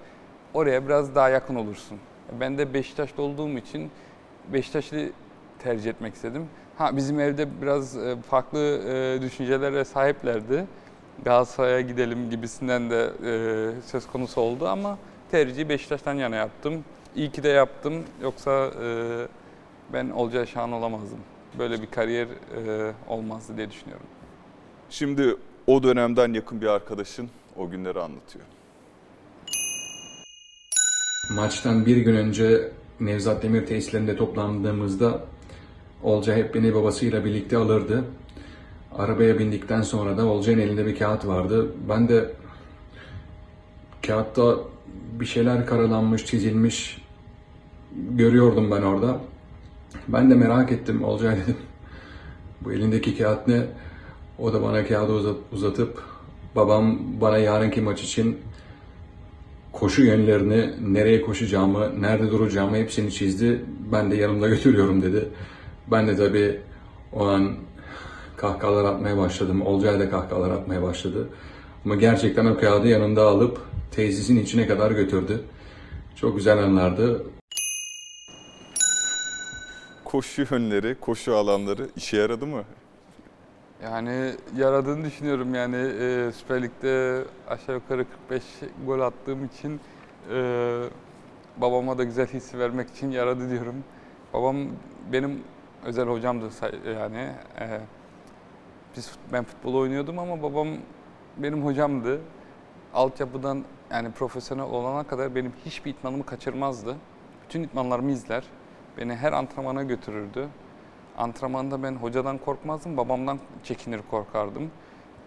oraya biraz daha yakın olursun. Ben de Beşiktaşlı olduğum için Beşiktaşlı tercih etmek istedim. Ha bizim evde biraz e, farklı e, düşüncelere sahiplerdi. Galatasaray'a gidelim gibisinden de e, söz konusu oldu ama tercihi Beşiktaş'tan yana yaptım. İyi ki de yaptım. Yoksa ben Olcay Şahan olamazdım. Böyle bir kariyer olmazdı diye düşünüyorum. Şimdi o dönemden yakın bir arkadaşın o günleri anlatıyor. Maçtan bir gün önce Nevzat Demir tesislerinde toplandığımızda Olcay hep beni babasıyla birlikte alırdı. Arabaya bindikten sonra da Olcay'ın elinde bir kağıt vardı. Ben de kağıtta bir şeyler karalanmış, çizilmiş görüyordum ben orada. Ben de merak ettim Olcay dedim. Bu elindeki kağıt ne? O da bana kağıdı uzat- uzatıp babam bana yarınki maç için koşu yönlerini, nereye koşacağımı, nerede duracağımı hepsini çizdi. Ben de yanımda götürüyorum dedi. Ben de tabii o an kahkahalar atmaya başladım. Olcay da kahkahalar atmaya başladı. Ama gerçekten o kağıdı yanında alıp tesisin içine kadar götürdü. Çok güzel anlardı. Koşu yönleri, koşu alanları işe yaradı mı? Yani yaradığını düşünüyorum yani e, Süper Lig'de aşağı yukarı 45 gol attığım için e, babama da güzel hissi vermek için yaradı diyorum. Babam benim özel hocamdı yani. Ee, biz ben futbol oynuyordum ama babam benim hocamdı. Altyapıdan yani profesyonel olana kadar benim hiçbir itmanımı kaçırmazdı. Bütün itmanlarımı izler. Beni her antrenmana götürürdü. Antrenmanda ben hocadan korkmazdım, babamdan çekinir korkardım.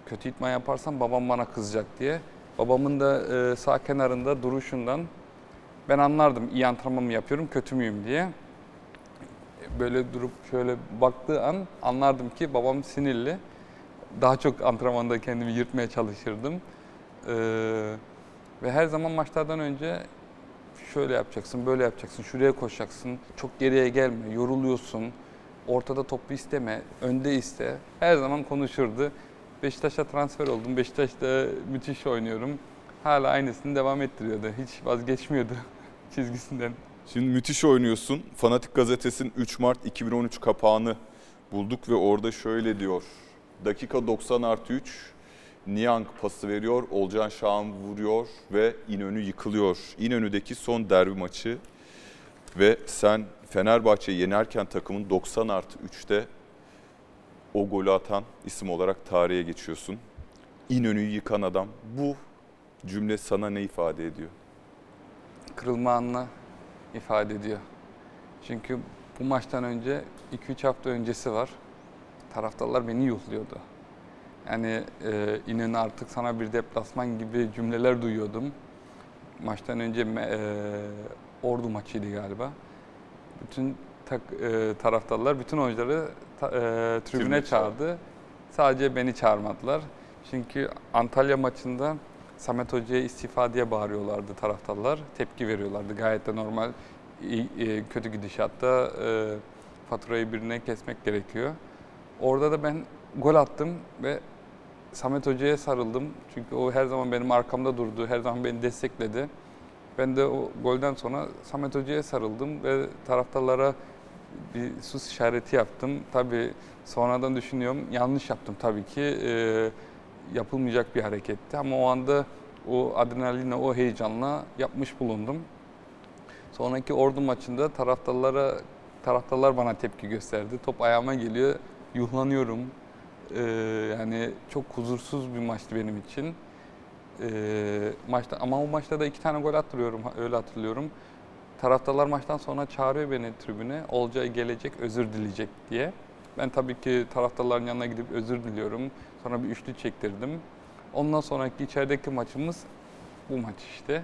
Kötü itman yaparsam babam bana kızacak diye. Babamın da e, sağ kenarında duruşundan ben anlardım iyi antrenman mı yapıyorum, kötü müyüm diye. Böyle durup şöyle baktığı an anlardım ki babam sinirli. Daha çok antrenmanda kendimi yırtmaya çalışırdım. Ee, ve her zaman maçlardan önce şöyle yapacaksın, böyle yapacaksın, şuraya koşacaksın, çok geriye gelme, yoruluyorsun, ortada topu isteme, önde iste. Her zaman konuşurdu. Beşiktaş'a transfer oldum, Beşiktaş'ta müthiş oynuyorum. Hala aynısını devam ettiriyordu, hiç vazgeçmiyordu çizgisinden. Şimdi müthiş oynuyorsun. Fanatik Gazetesi'nin 3 Mart 2013 kapağını bulduk ve orada şöyle diyor. Dakika 90 artı 3 Niang pası veriyor, Olcan Şahan vuruyor ve İnönü yıkılıyor. İnönü'deki son derbi maçı ve sen Fenerbahçe'yi yenerken takımın 90 artı 3'te o golü atan isim olarak tarihe geçiyorsun. İnönü'yü yıkan adam. Bu cümle sana ne ifade ediyor? kırılma anını ifade ediyor. Çünkü bu maçtan önce 2-3 hafta öncesi var. Taraftarlar beni yuhluyordu. Yani e, İnönü artık sana bir deplasman gibi cümleler duyuyordum. Maçtan önce e, Ordu maçıydı galiba. Bütün tak, e, taraftarlar, bütün oyuncuları ta- e, tribüne Tribüne çağırdı. çağırdı. Sadece beni çağırmadılar. Çünkü Antalya maçında Samet Hoca'ya istifa diye bağırıyorlardı taraftarlar. Tepki veriyorlardı. Gayet de normal. E, kötü gidişatta e, faturayı birine kesmek gerekiyor. Orada da ben gol attım ve Samet Hoca'ya sarıldım. Çünkü o her zaman benim arkamda durdu. Her zaman beni destekledi. Ben de o golden sonra Samet Hoca'ya sarıldım ve taraftarlara bir sus işareti yaptım. Tabii sonradan düşünüyorum yanlış yaptım tabii ki. Ee, yapılmayacak bir hareketti ama o anda o adrenalinle, o heyecanla yapmış bulundum. Sonraki Ordu maçında taraftarlara taraftarlar bana tepki gösterdi. Top ayağıma geliyor, yuhlanıyorum. Ee, yani çok huzursuz bir maçtı benim için. Ee, maçta ama o maçta da iki tane gol attırıyorum, öyle hatırlıyorum. Taraftarlar maçtan sonra çağırıyor beni tribüne. Olcay gelecek, özür dileyecek diye. Ben tabii ki taraftarların yanına gidip özür diliyorum. Sonra bir üçlü çektirdim. Ondan sonraki içerideki maçımız bu maç işte.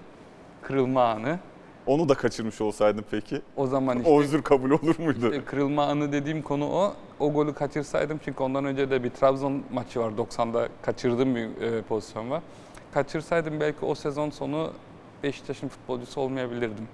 Kırılma anı. Onu da kaçırmış olsaydın peki? O zaman işte O özür kabul olur muydu? işte kırılma anı dediğim konu o. O golü kaçırsaydım çünkü ondan önce de bir Trabzon maçı var. 90'da kaçırdığım bir e, pozisyon var. Kaçırsaydım belki o sezon sonu Beşiktaş'ın futbolcusu olmayabilirdim.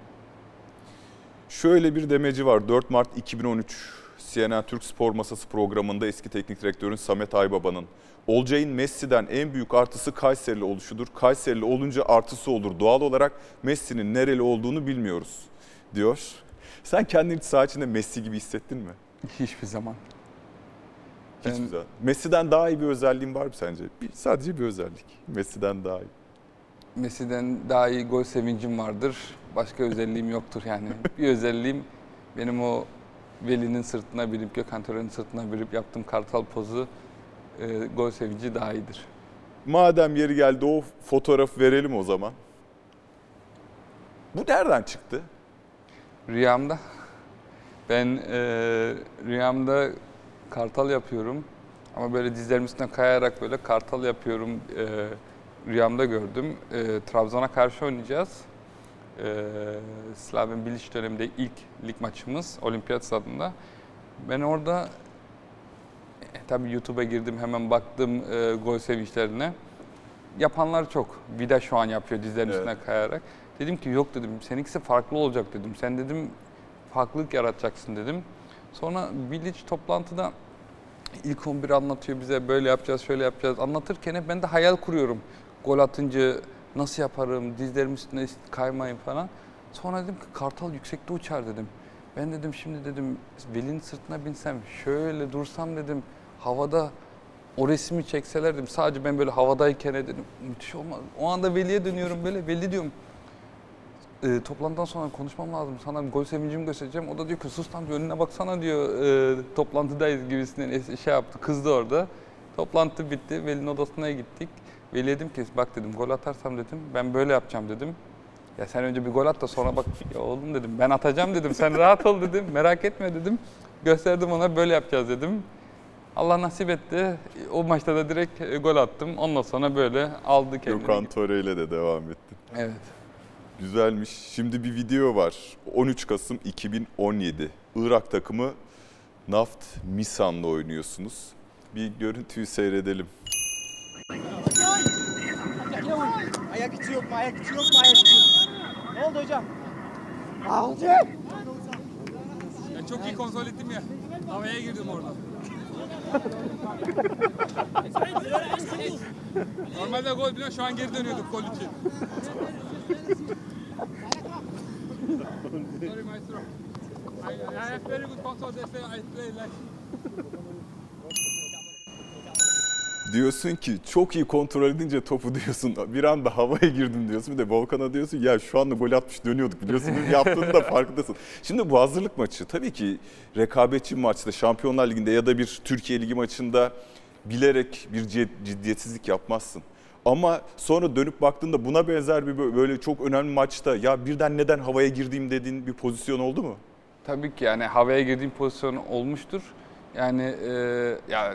Şöyle bir demeci var. 4 Mart 2013 CNN Türk Spor Masası programında eski teknik direktörün Samet Aybaba'nın Olcay'ın Messi'den en büyük artısı Kayserili oluşudur. Kayserili olunca artısı olur. Doğal olarak Messi'nin nereli olduğunu bilmiyoruz diyor. Sen kendini saha içinde Messi gibi hissettin mi? Hiçbir zaman. Hiçbir Ben- zaman. Messi'den daha iyi bir özelliğin var mı sence? Bir, sadece bir özellik. Messi'den daha iyi. Messi'den daha iyi gol sevincim vardır. Başka özelliğim yoktur yani. Bir özelliğim benim o Veli'nin sırtına binip, Gökhan Tören'in sırtına binip yaptığım kartal pozu e, gol sevinci daha iyidir. Madem yeri geldi o fotoğraf verelim o zaman. Bu nereden çıktı? Rüyamda ben e, rüyamda kartal yapıyorum ama böyle dizlerimin üstüne kayarak böyle kartal yapıyorum. E, rüyamda gördüm. E, Trabzon'a karşı oynayacağız. E, Slaven Bilic döneminde ilk lig maçımız Olimpiyat stadında. Ben orada e, tabii YouTube'a girdim hemen baktım e, gol sevinçlerine. Yapanlar çok. Vida şu an yapıyor dizlerinin Evet. üstüne kayarak. Dedim ki yok dedim seninkisi farklı olacak dedim. Sen dedim farklılık yaratacaksın dedim. Sonra Bilic toplantıda ilk 11 anlatıyor bize böyle yapacağız şöyle yapacağız anlatırken hep ben de hayal kuruyorum. Gol atınca nasıl yaparım dizlerim üstüne kaymayın falan. Sonra dedim ki kartal yüksekte uçar dedim. Ben dedim şimdi dedim Veli'nin sırtına binsem şöyle dursam dedim havada o resmi çekseler dedim sadece ben böyle havadayken dedim müthiş olmaz. O anda Veli'ye dönüyorum böyle Veli diyorum e, toplantıdan sonra konuşmam lazım. Sana gol sevincimi göstereceğim. O da diyor ki sus lan diyor, önüne baksana diyor. E, toplantıdayız gibisinden şey yaptı. Kızdı orada. Toplantı bitti. Veli'nin odasına gittik. Veli dedim ki bak dedim gol atarsam dedim ben böyle yapacağım dedim. Ya sen önce bir gol at da sonra bak ya oğlum dedim ben atacağım dedim. Sen rahat ol dedim. Merak etme dedim. Gösterdim ona böyle yapacağız dedim. Allah nasip etti. O maçta da direkt e, gol attım. Ondan sonra böyle aldı kendini. Gökhan Töre ile de devam ettin. Evet. Güzelmiş. Şimdi bir video var. 13 Kasım 2017. Irak takımı Naft Misan'la oynuyorsunuz. Bir görüntüyü seyredelim. Ayak içi yok mu? Ayak içi yok mu? Ayak içi. Ne oldu hocam? Alacak. Ben çok iyi kontrol ettim ya. Havaya girdim orada. Normalde gol biliyor şu an geri dönüyorduk gol için. Sorry maestro. I, I have very good control. I play like Diyorsun ki çok iyi kontrol edince topu diyorsun. Bir anda havaya girdim diyorsun. Bir de Volkan'a diyorsun ya şu anda gol atmış dönüyorduk biliyorsun. Yaptığını da farkındasın. Şimdi bu hazırlık maçı tabii ki rekabetçi maçta Şampiyonlar Ligi'nde ya da bir Türkiye Ligi maçında bilerek bir cid- ciddiyetsizlik yapmazsın. Ama sonra dönüp baktığında buna benzer bir bö- böyle çok önemli maçta ya birden neden havaya girdiğim dediğin bir pozisyon oldu mu? Tabii ki yani havaya girdiğim pozisyon olmuştur. Yani e, ya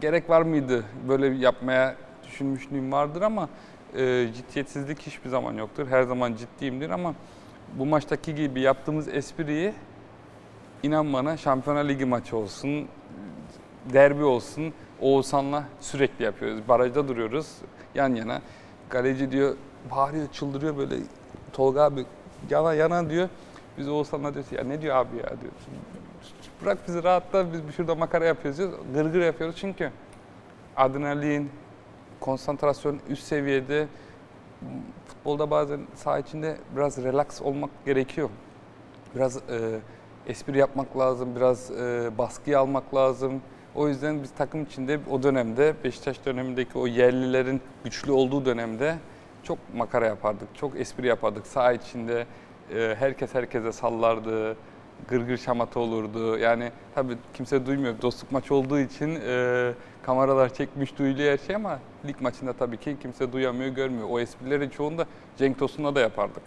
gerek var mıydı böyle yapmaya düşünmüşlüğüm vardır ama e, ciddiyetsizlik hiçbir zaman yoktur. Her zaman ciddiyimdir ama bu maçtaki gibi yaptığımız espriyi inan bana Şampiyonlar Ligi maçı olsun, derbi olsun Oğuzhan'la sürekli yapıyoruz. Barajda duruyoruz yan yana. Kaleci diyor bağırıyor çıldırıyor böyle Tolga abi yana yana diyor. Biz Oğuzhan'la diyoruz ya ne diyor abi ya diyor. Bırak bizi rahatla biz şurada makara yapıyoruz diyoruz. Gırgır yapıyoruz çünkü adrenalin, konsantrasyon üst seviyede. Futbolda bazen saha içinde biraz relax olmak gerekiyor. Biraz e, espri yapmak lazım, biraz e, baskıyı almak lazım. O yüzden biz takım içinde o dönemde, Beşiktaş dönemindeki o yerlilerin güçlü olduğu dönemde çok makara yapardık, çok espri yapardık. Saha içinde e, herkes herkese sallardı, gırgır şamata olurdu. Yani tabii kimse duymuyor, dostluk maçı olduğu için e, kameralar çekmiş, duyuluyor her şey ama lig maçında tabii ki kimse duyamıyor, görmüyor. O esprilerin çoğunu da Cenk Tosun'la da yapardık.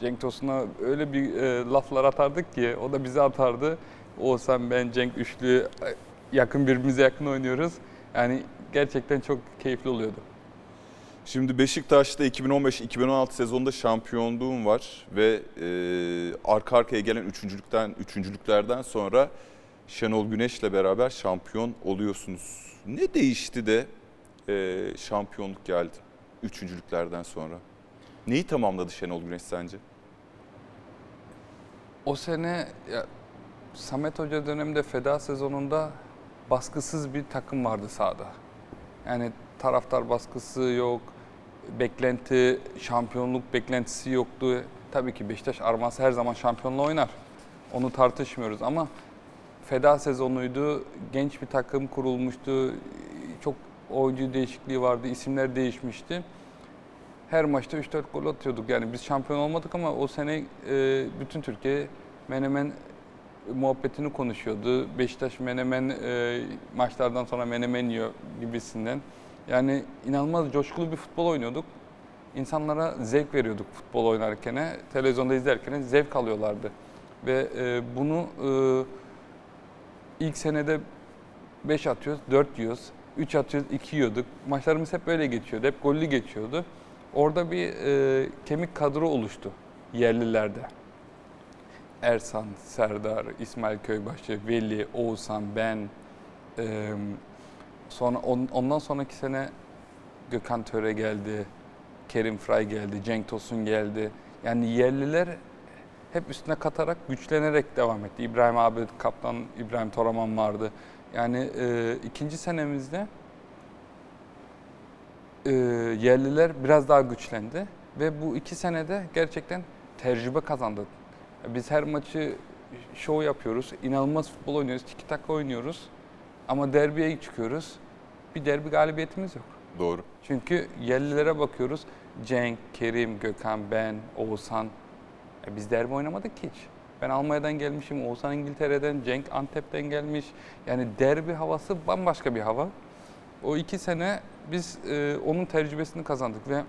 Cenk Tosun'a öyle bir e, laflar atardık ki o da bize atardı. Oğuzhan ben Cenk üçlü e, yakın birbirimize yakın oynuyoruz. Yani gerçekten çok keyifli oluyordu. Şimdi Beşiktaş'ta 2015-2016 sezonunda şampiyonluğum var ve e, arka arkaya gelen üçüncülükten üçüncülüklerden sonra Şenol Güneş'le beraber şampiyon oluyorsunuz. Ne değişti de e, şampiyonluk geldi üçüncülüklerden sonra? Neyi tamamladı Şenol Güneş sence? O sene ya, Samet Hoca döneminde feda sezonunda baskısız bir takım vardı sahada. Yani taraftar baskısı yok, beklenti, şampiyonluk beklentisi yoktu. Tabii ki Beşiktaş arması her zaman şampiyonla oynar. Onu tartışmıyoruz ama feda sezonuydu. Genç bir takım kurulmuştu. Çok oyuncu değişikliği vardı, isimler değişmişti. Her maçta 3-4 gol atıyorduk. Yani biz şampiyon olmadık ama o sene e, bütün Türkiye Menemen muhabbetini konuşuyordu. Beşiktaş Menemen e, maçlardan sonra Menemen yiyor gibisinden. Yani inanılmaz coşkulu bir futbol oynuyorduk. İnsanlara zevk veriyorduk futbol oynarken, televizyonda izlerken zevk alıyorlardı. Ve e, bunu e, ilk senede 5 atıyoruz, 4 yiyoruz. 3 atıyoruz, 2 yiyorduk. Maçlarımız hep böyle geçiyordu, hep gollü geçiyordu. Orada bir e, kemik kadro oluştu yerlilerde. Ersan, Serdar, İsmail Köybaşı, Veli, Oğuzhan, ben. E, sonra on, ondan sonraki sene Gökhan Töre geldi, Kerim Fray geldi, Cenk Tosun geldi. Yani yerliler hep üstüne katarak, güçlenerek devam etti. İbrahim abi, kaptan İbrahim Toraman vardı. Yani e, ikinci senemizde e, yerliler biraz daha güçlendi ve bu iki senede gerçekten tecrübe kazandı. Biz her maçı show yapıyoruz, inanılmaz futbol oynuyoruz, tiki taka oynuyoruz ama derbiye çıkıyoruz. Bir derbi galibiyetimiz yok. Doğru. Çünkü yerlilere bakıyoruz. Cenk, Kerim, Gökhan, ben, Oğuzhan E biz derbi oynamadık ki hiç. Ben Almanya'dan gelmişim, Oğuzhan İngiltere'den, Cenk Antep'ten gelmiş. Yani derbi havası bambaşka bir hava. O iki sene biz e, onun tecrübesini kazandık ve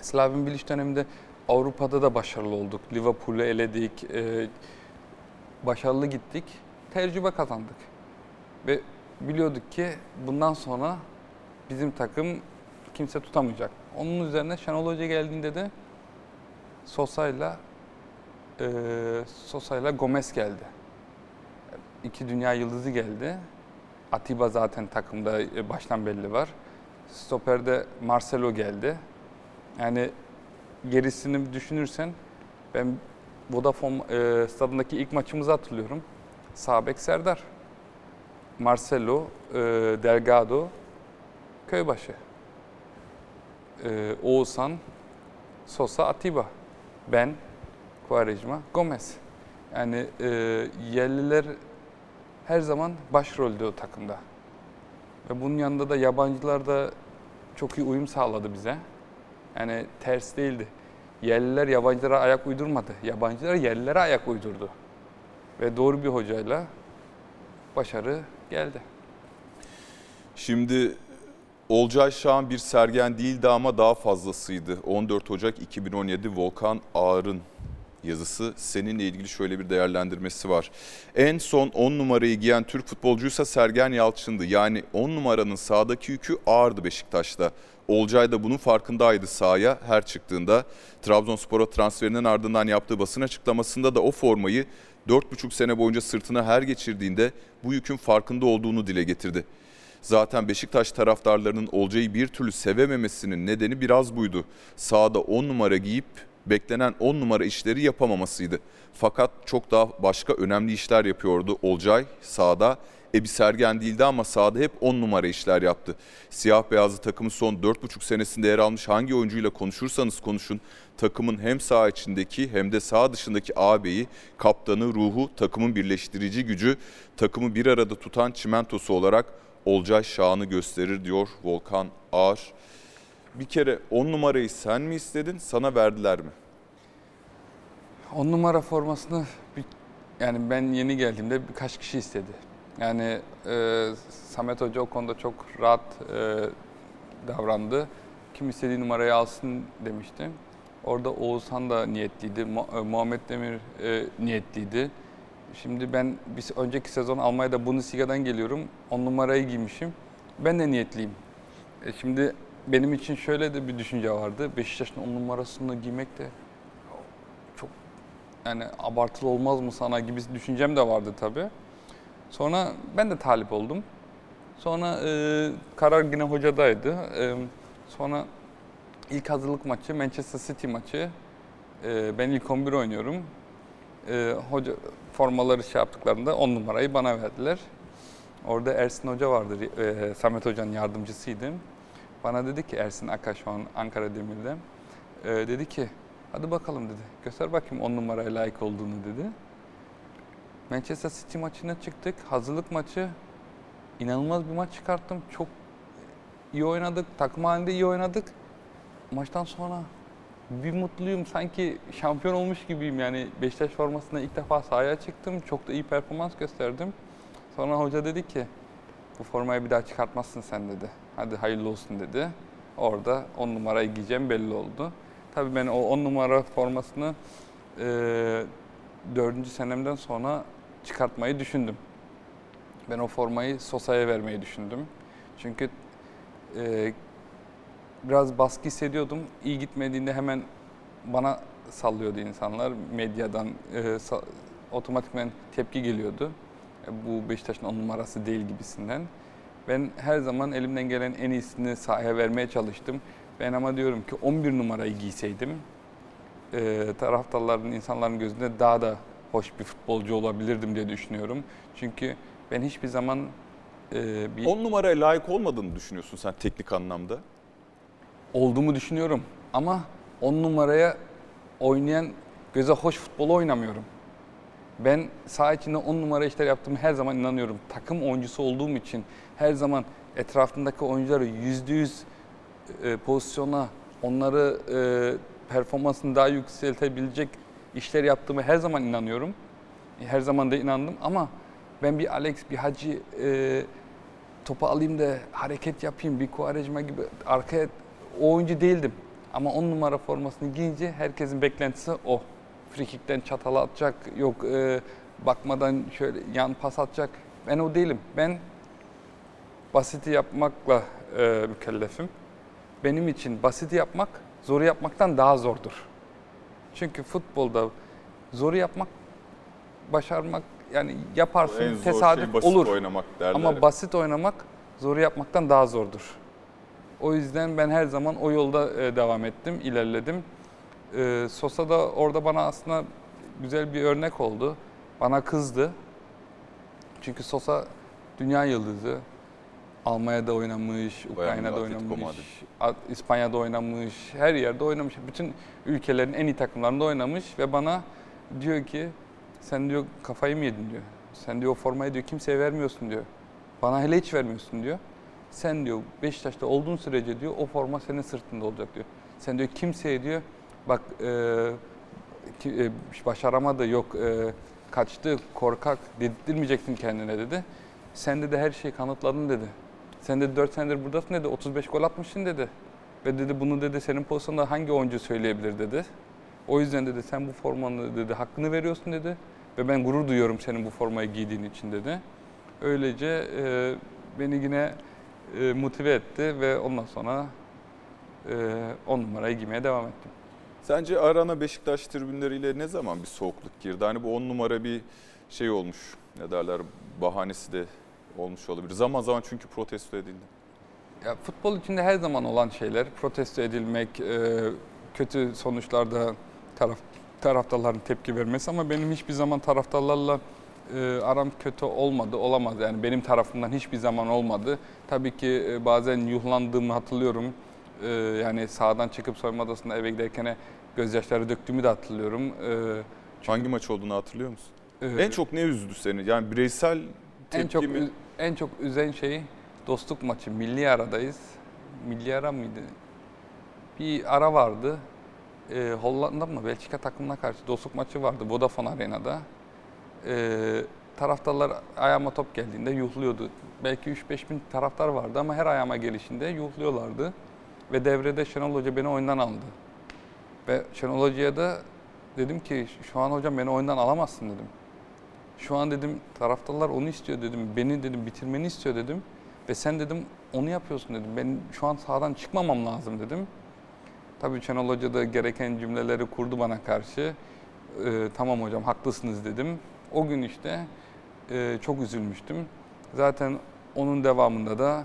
Slaven Bilic döneminde Avrupa'da da başarılı olduk. Liverpool'u eledik, e, başarılı gittik, tecrübe kazandık. Ve biliyorduk ki bundan sonra bizim takım kimse tutamayacak. Onun üzerine Şenol Hoca geldiğinde de Sosa'yla e, Sosa'yla Gomez geldi. İki dünya yıldızı geldi. Atiba zaten takımda e, baştan belli var. Stoper'de Marcelo geldi. Yani gerisini düşünürsen ben Vodafone e, stadındaki ilk maçımızı hatırlıyorum. Sağ bek Serdar. Marcelo, e, Delgado, Köybaşı. E, Oğuzhan, Sosa, Atiba. Ben, Quaresma, Gomez. Yani e, yerliler her zaman başrolde o takımda. Ve bunun yanında da yabancılar da çok iyi uyum sağladı bize. Yani ters değildi. Yerliler yabancılara ayak uydurmadı. Yabancılar yerlilere ayak uydurdu. Ve doğru bir hocayla başarı geldi. Şimdi Olcay Şahan bir sergen değildi ama daha fazlasıydı. 14 Ocak 2017 Volkan Ağar'ın yazısı. Seninle ilgili şöyle bir değerlendirmesi var. En son 10 numarayı giyen Türk futbolcuysa Sergen Yalçın'dı. Yani 10 numaranın sağdaki yükü ağırdı Beşiktaş'ta. Olcay da bunun farkındaydı sahaya her çıktığında. Trabzonspor'a transferinin ardından yaptığı basın açıklamasında da o formayı 4,5 sene boyunca sırtına her geçirdiğinde bu yükün farkında olduğunu dile getirdi. Zaten Beşiktaş taraftarlarının Olcay'ı bir türlü sevememesinin nedeni biraz buydu. Sahada 10 numara giyip beklenen 10 numara işleri yapamamasıydı. Fakat çok daha başka önemli işler yapıyordu Olcay sahada. Ebi Sergen değildi ama sahada hep 10 numara işler yaptı. Siyah beyazlı takımın son 4,5 senesinde yer almış hangi oyuncuyla konuşursanız konuşun takımın hem saha içindeki hem de saha dışındaki ağabeyi, kaptanı, ruhu, takımın birleştirici gücü, takımı bir arada tutan çimentosu olarak Olcay Şahan'ı gösterir diyor Volkan Ağar. Bir kere 10 numarayı sen mi istedin, sana verdiler mi? 10 numara formasını bir- yani ben yeni geldiğimde birkaç kişi istedi. Yani e, Samet Hoca o konuda çok rahat e, davrandı. Kim istediği numarayı alsın demişti. Orada Oğuzhan da niyetliydi, e, Muhammed Demir e, niyetliydi. Şimdi ben bir önceki sezon Almanya'da Bundesliga'dan geliyorum. 10 numarayı giymişim. Ben de niyetliyim. E, şimdi benim için şöyle de bir düşünce vardı. Beşiktaş'ın 10 numarasını giymek de çok yani abartılı olmaz mı sana gibi düşüncem de vardı tabii. Sonra ben de talip oldum. Sonra e, karar yine hocadaydı. E, sonra ilk hazırlık maçı Manchester City maçı. E, ben ilk 11 oynuyorum. E, hoca formaları şey yaptıklarında 10 numarayı bana verdiler. Orada Ersin Hoca vardı, e, Samet Hoca'nın yardımcısıydım. Bana dedi ki Ersin Aka şu an Ankara Demir'de. E, dedi ki hadi bakalım dedi. Göster bakayım 10 numaraya layık olduğunu dedi. Manchester City maçına çıktık. Hazırlık maçı inanılmaz bir maç çıkarttım. Çok iyi oynadık. Takım halinde iyi oynadık. Maçtan sonra bir mutluyum. Sanki şampiyon olmuş gibiyim. Yani Beşiktaş formasında ilk defa sahaya çıktım. Çok da iyi performans gösterdim. Sonra hoca dedi ki bu formayı bir daha çıkartmazsın sen dedi. Hadi hayırlı olsun dedi. Orada 10 numarayı giyeceğim belli oldu. Tabii ben o 10 numara formasını e, dördüncü senemden sonra çıkartmayı düşündüm. Ben o formayı Sosa'ya vermeyi düşündüm. Çünkü e, biraz baskı hissediyordum. İyi gitmediğinde hemen bana sallıyordu insanlar. Medyadan e, sa- otomatikmen tepki geliyordu. E, bu Beşiktaş'ın on numarası değil gibisinden. Ben her zaman elimden gelen en iyisini sahaya vermeye çalıştım. Ben ama diyorum ki 11 numarayı giyseydim e, taraftarların, insanların gözünde daha da hoş bir futbolcu olabilirdim diye düşünüyorum. Çünkü ben hiçbir zaman e, bir 10 numaraya layık olmadığını düşünüyorsun sen teknik anlamda. Olduğumu düşünüyorum. Ama 10 numaraya oynayan göze hoş futbolu oynamıyorum. Ben saha içinde 10 numara işler yaptığımı her zaman inanıyorum. Takım oyuncusu olduğum için her zaman etrafındaki oyuncuları yüzde yüz e, pozisyona, onları e, performansını daha yükseltebilecek işler yaptığımı her zaman inanıyorum. Her zaman da inandım ama ben bir Alex, bir Hacı e, topu alayım da hareket yapayım, bir Quaresma gibi arkaya o oyuncu değildim. Ama on numara formasını giyince herkesin beklentisi o. Frikikten çatala atacak, yok e, bakmadan şöyle yan pas atacak. Ben o değilim. Ben basiti yapmakla e, mükellefim. Benim için basiti yapmak, zoru yapmaktan daha zordur. Çünkü futbolda zoru yapmak, başarmak yani yaparsın zor tesadüf şey basit olur. oynamak derler. Ama basit oynamak zoru yapmaktan daha zordur. O yüzden ben her zaman o yolda e, devam ettim, ilerledim. E, Sosa da orada bana aslında güzel bir örnek oldu. Bana kızdı. Çünkü Sosa dünya yıldızı. Almanya'da oynamış, Ukrayna'da oynamış, İspanya'da oynamış, her yerde oynamış. Bütün ülkelerin en iyi takımlarında oynamış ve bana diyor ki sen diyor kafayı mı yedin diyor. Sen diyor o formayı diyor kimseye vermiyorsun diyor. Bana hele hiç vermiyorsun diyor. Sen diyor Beşiktaş'ta olduğun sürece diyor o forma senin sırtında olacak diyor. Sen diyor kimseye diyor bak e, e, başaramadı yok e, kaçtı korkak dedirtmeyeceksin kendine dedi. Sen de her şeyi kanıtladın dedi. Sen de 4 senedir buradasın dedi. 35 gol atmışsın dedi. Ve dedi bunu dedi senin pozisyonda hangi oyuncu söyleyebilir dedi. O yüzden dedi sen bu formanı dedi hakkını veriyorsun dedi. Ve ben gurur duyuyorum senin bu formayı giydiğin için dedi. Öylece e, beni yine e, motive etti ve ondan sonra e, on numarayı giymeye devam ettim. Sence arana Beşiktaş tribünleriyle ne zaman bir soğukluk girdi? Hani bu on numara bir şey olmuş. Ne derler bahanesi de olmuş olabilir. Zaman zaman çünkü protesto edildi. Ya futbol içinde her zaman olan şeyler, protesto edilmek, e, kötü sonuçlarda taraf taraftarların tepki vermesi ama benim hiçbir zaman taraftarlarla e, aram kötü olmadı, olamaz. Yani benim tarafımdan hiçbir zaman olmadı. Tabii ki e, bazen yuhlandığımı hatırlıyorum. E, yani sağdan çıkıp soyunma odasında eve giderken gözyaşları döktüğümü de hatırlıyorum. E, Hangi maç olduğunu hatırlıyor musun? e, En çok ne üzdü seni? Yani bireysel tepki en çok mi? en çok üzen şey dostluk maçı. Milli aradayız. Milli ara mıydı? Bir ara vardı. Ee, Hollanda mı? Belçika takımına karşı dostluk maçı vardı Vodafone Arena'da. Ee, taraftarlar ayağıma top geldiğinde yuhluyordu. Belki 3-5 bin taraftar vardı ama her ayağıma gelişinde yuhluyorlardı. Ve devrede Şenol Hoca beni oyundan aldı. Ve Şenol Hoca'ya da dedim ki şu an hocam beni oyundan alamazsın dedim. Şu an dedim taraftarlar onu istiyor dedim. Beni dedim bitirmeni istiyor dedim. Ve sen dedim onu yapıyorsun dedim. Ben şu an sahadan çıkmamam lazım dedim. Tabii Şenol Hoca da gereken cümleleri kurdu bana karşı. Ee, tamam hocam haklısınız dedim. O gün işte e, çok üzülmüştüm. Zaten onun devamında da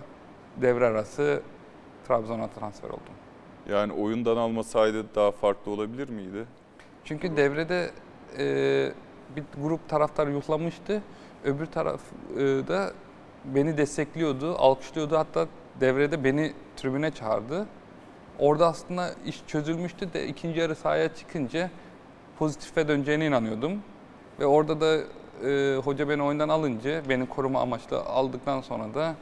devre arası Trabzon'a transfer oldum. Yani oyundan almasaydı daha farklı olabilir miydi? Çünkü devrede e, bir grup taraftar yuhlamıştı. Öbür taraf e, da beni destekliyordu, alkışlıyordu. Hatta devrede beni tribüne çağırdı. Orada aslında iş çözülmüştü de ikinci yarı sahaya çıkınca pozitife döneceğine inanıyordum. Ve orada da e, hoca beni oyundan alınca, beni koruma amaçlı aldıktan sonra da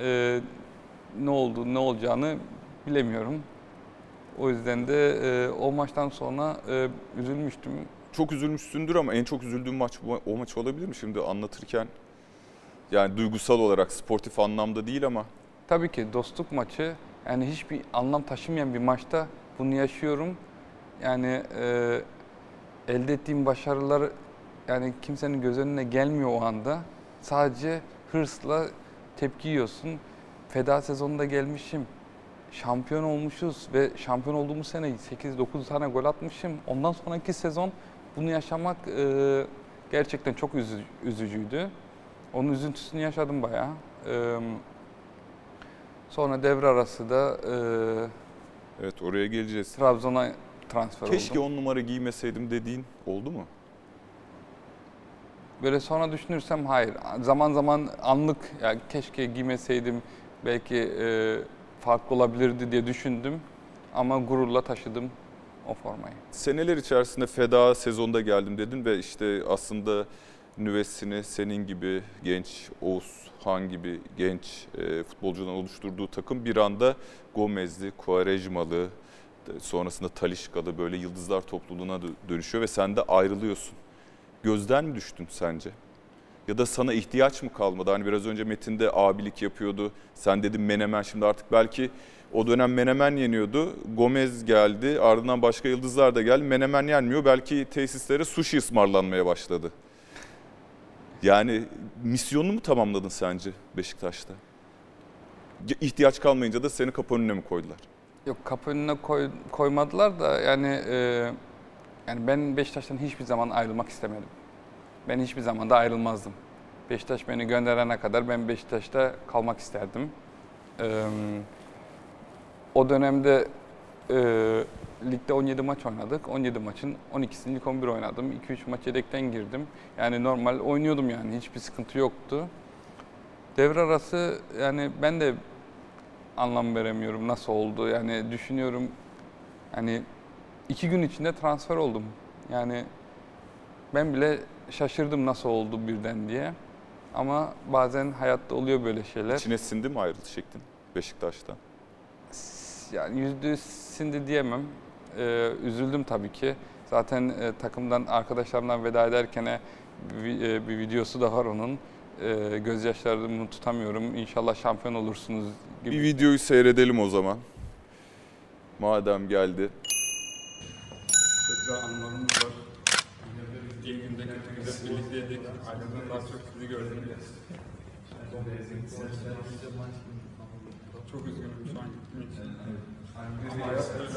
e, ne oldu, ne olacağını bilemiyorum. O yüzden de e, o maçtan sonra e, üzülmüştüm. Çok üzülmüşsündür ama en çok üzüldüğün maç bu- o maç olabilir mi şimdi anlatırken? Yani duygusal olarak, sportif anlamda değil ama Tabii ki dostluk maçı yani hiçbir anlam taşımayan bir maçta bunu yaşıyorum. Yani e, elde ettiğim başarılar yani kimsenin göz önüne gelmiyor o anda. Sadece hırsla tepki yiyorsun. Feda sezonunda gelmişim. Şampiyon olmuşuz ve şampiyon olduğumuz sene 8-9 tane gol atmışım. Ondan sonraki sezon bunu yaşamak e, gerçekten çok üzü- üzücüydü. Onun üzüntüsünü yaşadım bayağı. E, sonra devre arası da e, evet oraya geleceğiz. Trabzon'a transfer Keşke oldum. on numara giymeseydim dediğin oldu mu? Böyle sonra düşünürsem hayır. Zaman zaman anlık ya keşke giymeseydim belki e, farklı olabilirdi diye düşündüm. Ama gururla taşıdım o formayı. Seneler içerisinde feda sezonda geldim dedin ve işte aslında nüvesini senin gibi genç Oğuz Han gibi genç e, futbolcudan oluşturduğu takım bir anda Gomez'li, Quaresma'lı, sonrasında Talişka'da böyle yıldızlar topluluğuna dö- dönüşüyor ve sen de ayrılıyorsun. Gözden mi düştün sence? Ya da sana ihtiyaç mı kalmadı? Hani biraz önce Metin de abilik yapıyordu. Sen dedin Menemen şimdi artık belki o dönem Menemen yeniyordu. Gomez geldi ardından başka yıldızlar da geldi. Menemen yenmiyor. Belki tesislere sushi ısmarlanmaya başladı. Yani misyonunu mu tamamladın sence Beşiktaş'ta? İhtiyaç kalmayınca da seni kapı önüne mi koydular? Yok kapı önüne koy- koymadılar da yani e, yani ben Beşiktaş'tan hiçbir zaman ayrılmak istemedim. Ben hiçbir zaman da ayrılmazdım. Beşiktaş beni gönderene kadar ben Beşiktaş'ta kalmak isterdim. E, o dönemde e, ligde 17 maç oynadık. 17 maçın 12'sini lig 11 oynadım. 2-3 maç yedekten girdim. Yani normal oynuyordum yani hiçbir sıkıntı yoktu. Devre arası yani ben de anlam veremiyorum nasıl oldu. Yani düşünüyorum hani iki gün içinde transfer oldum. Yani ben bile şaşırdım nasıl oldu birden diye. Ama bazen hayatta oluyor böyle şeyler. İçine sindi mi ayrılış şeklin Beşiktaş'tan? Yani yüzde yüz sindi diyemem. Ee, üzüldüm tabii ki. Zaten e, takımdan arkadaşlarımdan veda ederken bir, e, bir videosu da var onun. E, gözyaşlarımı tutamıyorum. İnşallah şampiyon olursunuz gibi. Bir videoyu seyredelim o zaman. Madem geldi. Çok güzel var. İyi günde kötü günde birlikteydik. Aileden daha çok sizi gördüm. Çok üzgünüm şu an gittiğim için. Ama hayat öyle.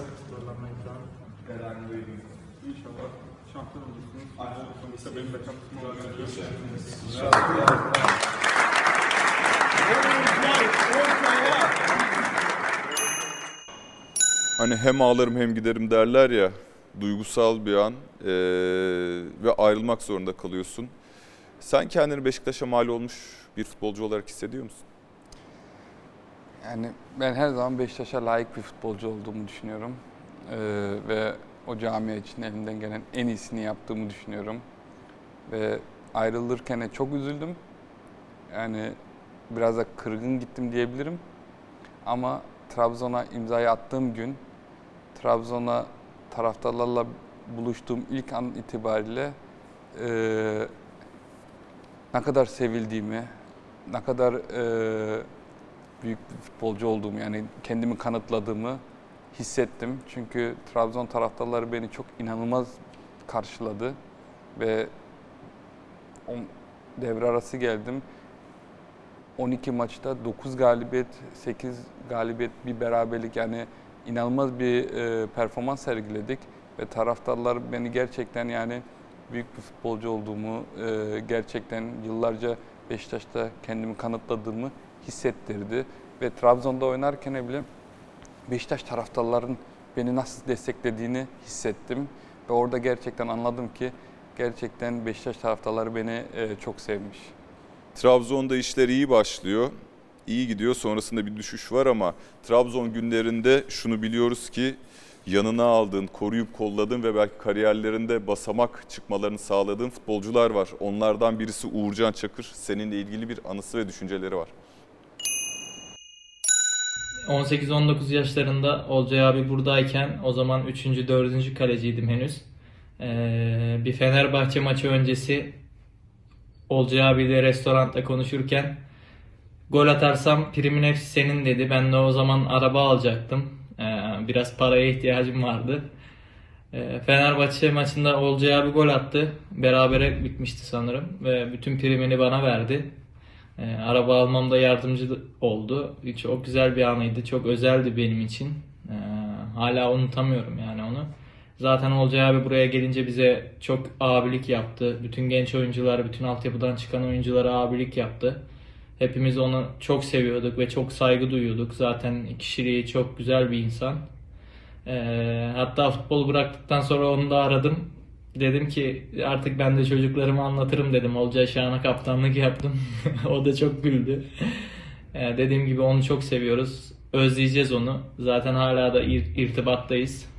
İnşallah şampiyon olursunuz. Sonuçta benim de katkım olacak. Hani hem ağlarım hem giderim derler ya. Duygusal bir an eee, ve ayrılmak zorunda kalıyorsun. Sen kendini Beşiktaş'a mal olmuş bir futbolcu olarak hissediyor musun? Yani ben her zaman Beşiktaş'a layık bir futbolcu olduğumu düşünüyorum. Ee, ve o camia için elimden gelen en iyisini yaptığımı düşünüyorum. Ve ayrılırken çok üzüldüm. Yani biraz da kırgın gittim diyebilirim. Ama Trabzon'a imzayı attığım gün, Trabzon'a taraftarlarla buluştuğum ilk an itibariyle eee, ne kadar sevildiğimi, ne kadar eee, büyük bir futbolcu olduğumu yani kendimi kanıtladığımı hissettim. Çünkü Trabzon taraftarları beni çok inanılmaz karşıladı ve o devre arası geldim. 12 maçta 9 galibiyet, 8 galibiyet, bir beraberlik yani inanılmaz bir e, performans sergiledik ve taraftarlar beni gerçekten yani büyük bir futbolcu olduğumu, e, gerçekten yıllarca Beşiktaş'ta kendimi kanıtladığımı hissettirdi. Ve Trabzon'da oynarken bile Beşiktaş taraftarların beni nasıl desteklediğini hissettim. Ve orada gerçekten anladım ki gerçekten Beşiktaş taraftarları beni e, çok sevmiş. Trabzon'da işler iyi başlıyor. İyi gidiyor. Sonrasında bir düşüş var ama Trabzon günlerinde şunu biliyoruz ki yanına aldığın, koruyup kolladığın ve belki kariyerlerinde basamak çıkmalarını sağladığın futbolcular var. Onlardan birisi Uğurcan Çakır. Seninle ilgili bir anısı ve düşünceleri var. 18-19 yaşlarında Olcay abi buradayken o zaman 3. 4. kaleciydim henüz. Ee, bir Fenerbahçe maçı öncesi Olcay abiyle restoranda konuşurken gol atarsam primin hepsi senin dedi. Ben de o zaman araba alacaktım. Ee, biraz paraya ihtiyacım vardı. Ee, Fenerbahçe maçında Olcay abi gol attı. Berabere bitmişti sanırım. Ve bütün primini bana verdi. Ee, araba almamda yardımcı oldu. Çok güzel bir anıydı. Çok özeldi benim için. Hala unutamıyorum yani onu. Zaten Olcay abi buraya gelince bize çok abilik yaptı. Bütün genç oyuncular, bütün altyapıdan çıkan oyunculara abilik yaptı. Hepimiz onu çok seviyorduk ve çok saygı duyuyorduk. Zaten kişiliği çok güzel bir insan. Ee, hatta futbol bıraktıktan sonra onu da aradım. Dedim ki artık ben de çocuklarıma anlatırım dedim. Olcay Şahan'a kaptanlık yaptım. o da çok güldü. Ee, dediğim gibi onu çok seviyoruz. Özleyeceğiz onu. Zaten hala da ir- irtibattayız.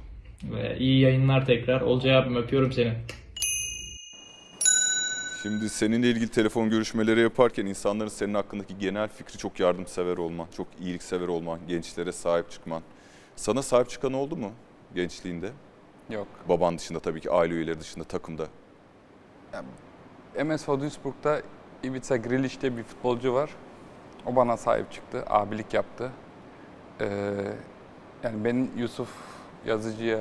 Ve iyi yayınlar tekrar. Olcay abim öpüyorum seni. Şimdi seninle ilgili telefon görüşmeleri yaparken insanların senin hakkındaki genel fikri çok yardımsever olman, çok iyiliksever olman, gençlere sahip çıkman. Sana sahip çıkan oldu mu? gençliğinde? Yok. Baban dışında tabii ki aile üyeleri dışında takımda. MS Duisburg'da Ivica Grilic diye bir futbolcu var. O bana sahip çıktı, abilik yaptı. Ee, yani ben Yusuf Yazıcı'ya,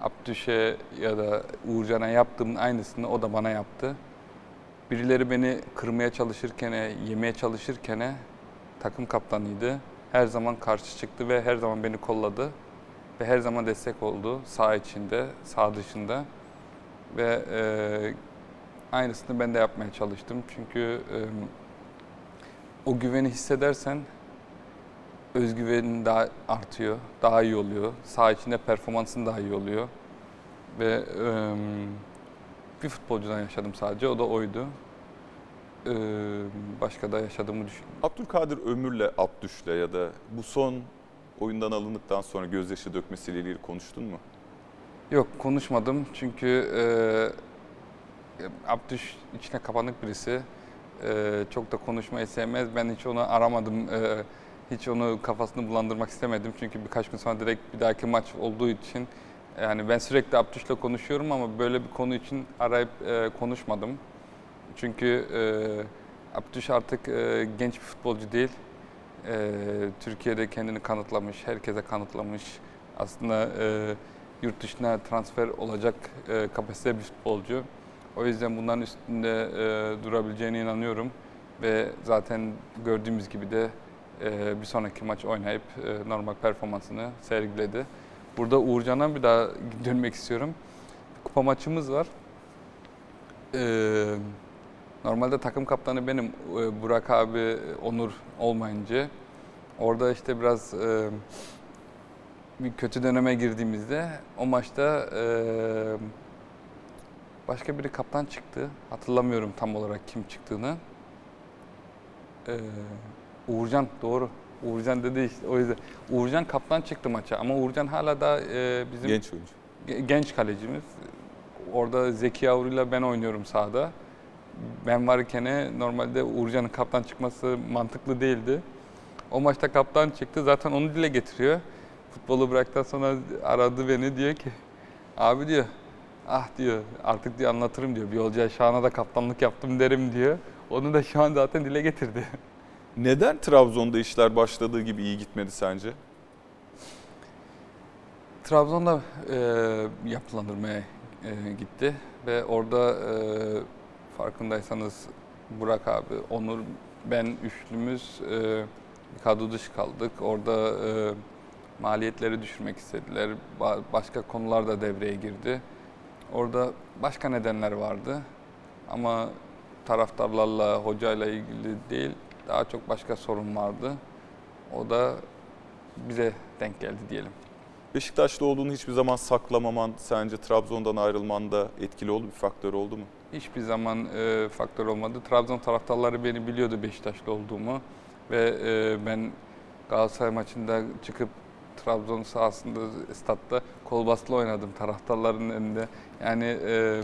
Abdüş'e ya da Uğurcan'a yaptığımın aynısını o da bana yaptı. Birileri beni kırmaya çalışırken, yemeye çalışırken takım kaptanıydı. Her zaman karşı çıktı ve her zaman beni kolladı. Ve her zaman destek oldu sağ içinde, sağ dışında. Ve e, aynısını ben de yapmaya çalıştım. Çünkü e, o güveni hissedersen özgüvenin daha artıyor, daha iyi oluyor. Sağ içinde performansın daha iyi oluyor. Ve e, bir futbolcudan yaşadım sadece, o da oydu. E, başka da yaşadığımı düşünüyorum. Abdülkadir Ömür'le Abdüş'le ya da bu son oyundan alındıktan sonra gözyaşı dökmesiyle ilgili konuştun mu? Yok konuşmadım çünkü e, Abdüş içine kapanık birisi. E, çok da konuşmayı sevmez. Ben hiç onu aramadım. E, hiç onu kafasını bulandırmak istemedim. Çünkü birkaç gün sonra direkt bir dahaki maç olduğu için yani ben sürekli Abdüş'le konuşuyorum ama böyle bir konu için arayıp e, konuşmadım. Çünkü e, Abdüş artık e, genç bir futbolcu değil. E, Türkiye'de kendini kanıtlamış, herkese kanıtlamış. Aslında e, yurt dışına transfer olacak e, kapasite bir futbolcu. O yüzden bunların üstünde e, durabileceğine inanıyorum. Ve zaten gördüğümüz gibi de e, bir sonraki maç oynayıp e, normal performansını sergiledi. Burada Uğurcan'a bir daha dönmek istiyorum. Kupa maçımız var. E, normalde takım kaptanı benim. E, Burak abi, Onur olmayınca. Orada işte biraz e, bir kötü döneme girdiğimizde o maçta e, başka biri kaptan çıktı. Hatırlamıyorum tam olarak kim çıktığını. E, Uğurcan doğru. Uğurcan dedi işte o yüzden. Uğurcan kaptan çıktı maça ama Uğurcan hala da e, bizim Genç oyuncu. ge- genç kalecimiz. Orada Zeki Yavru'yla ben oynuyorum sahada. Ben varken normalde Uğurcan'ın kaptan çıkması mantıklı değildi. O maçta kaptan çıktı. Zaten onu dile getiriyor. Futbolu bıraktıktan sonra aradı beni diyor ki abi diyor ah diyor artık diyor anlatırım diyor. Bir yolcuya Şahan'a da kaptanlık yaptım derim diyor. Onu da şu an zaten dile getirdi. Neden Trabzon'da işler başladığı gibi iyi gitmedi sence? Trabzon'da e, yapılandırmaya e, gitti ve orada e, farkındaysanız Burak abi, Onur, ben üçlümüz e, kadro dışı kaldık. Orada e, maliyetleri düşürmek istediler. Ba- başka konular da devreye girdi. Orada başka nedenler vardı ama taraftarlarla, hocayla ilgili değil, daha çok başka sorun vardı. O da bize denk geldi diyelim. Beşiktaş'ta olduğunu hiçbir zaman saklamaman sence Trabzon'dan ayrılmanda etkili oldu bir faktör oldu mu? Hiçbir zaman e, faktör olmadı. Trabzon taraftarları beni biliyordu Beşiktaşlı olduğumu ve e, ben Galatasaray maçında çıkıp Trabzon sahasında, statta kol basılı oynadım taraftarların önünde. Yani e,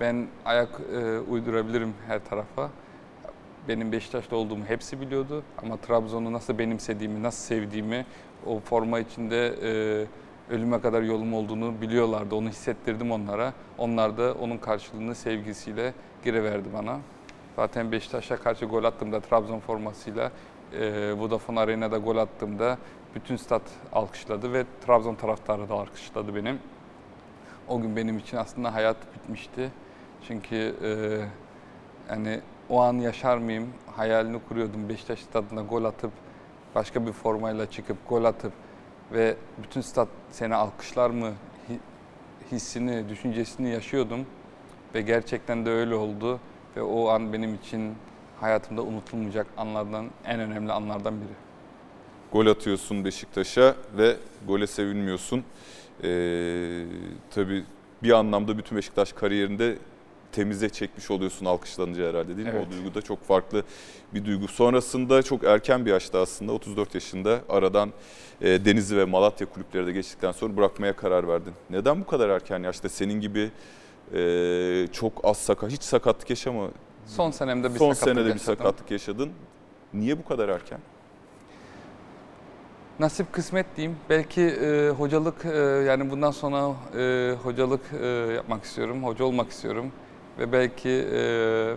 ben ayak e, uydurabilirim her tarafa. Benim Beşiktaşlı olduğumu hepsi biliyordu ama Trabzon'u nasıl benimsediğimi, nasıl sevdiğimi, o forma içinde e, ölüme kadar yolum olduğunu biliyorlardı. Onu hissettirdim onlara. Onlar da onun karşılığını sevgisiyle geri bana. Zaten Beşiktaş'a karşı gol attığımda Trabzon formasıyla e, Vodafone Arena'da gol attığımda bütün stat alkışladı ve Trabzon taraftarı da alkışladı benim. O gün benim için aslında hayat bitmişti. Çünkü e, yani o an yaşar mıyım hayalini kuruyordum. Beşiktaş stadına gol atıp başka bir formayla çıkıp gol atıp ve bütün stat seni alkışlar mı hi- hissini, düşüncesini yaşıyordum. Ve gerçekten de öyle oldu. Ve o an benim için hayatımda unutulmayacak anlardan, en önemli anlardan biri. Gol atıyorsun Beşiktaş'a ve gole sevinmiyorsun. Ee, tabii bir anlamda bütün Beşiktaş kariyerinde temize çekmiş oluyorsun alkışlanınca herhalde değil mi? Evet. O duygu da çok farklı bir duygu. Sonrasında çok erken bir yaşta aslında 34 yaşında aradan e, Denizli ve Malatya kulüpleri de geçtikten sonra bırakmaya karar verdin. Neden bu kadar erken yaşta senin gibi e, çok az sakat, hiç sakatlık yaşama, Son senemde bir son sakatlık senede bir sakatlık yaşadın. Niye bu kadar erken? Nasip kısmet diyeyim. Belki e, hocalık e, yani bundan sonra e, hocalık e, yapmak istiyorum. Hoca olmak istiyorum. Ve belki e,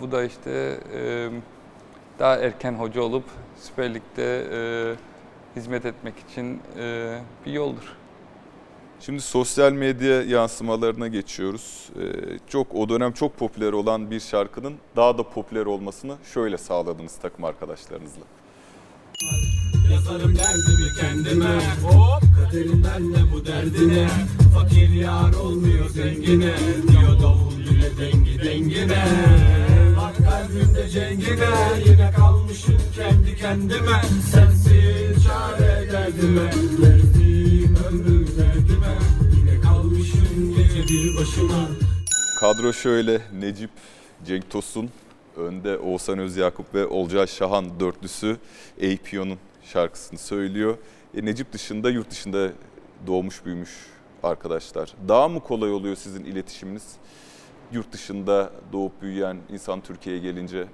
bu da işte e, daha erken hoca olup Süper Lig'de e, hizmet etmek için e, bir yoldur. Şimdi sosyal medya yansımalarına geçiyoruz. Ee, çok o dönem çok popüler olan bir şarkının daha da popüler olmasını şöyle sağladınız takım arkadaşlarınızla. Yazarım derdimi kendime Hop Kaderimden de bu derdine Fakir yar olmuyor zengine Diyor davul güle dengi dengine Bak kalbimde cengine Yine kalmışım kendi kendime Sensiz çare derdime Verdiğim ömrüm derdime Yine kalmışım gece bir başıma Kadro şöyle Necip, Cenk Tosun, önde Oğuzhan Özyakup ve Olcay Şahan dörtlüsü APO'nun şarkısını söylüyor. E, Necip dışında yurt dışında doğmuş büyümüş arkadaşlar. Daha mı kolay oluyor sizin iletişiminiz? Yurt dışında doğup büyüyen insan Türkiye'ye gelince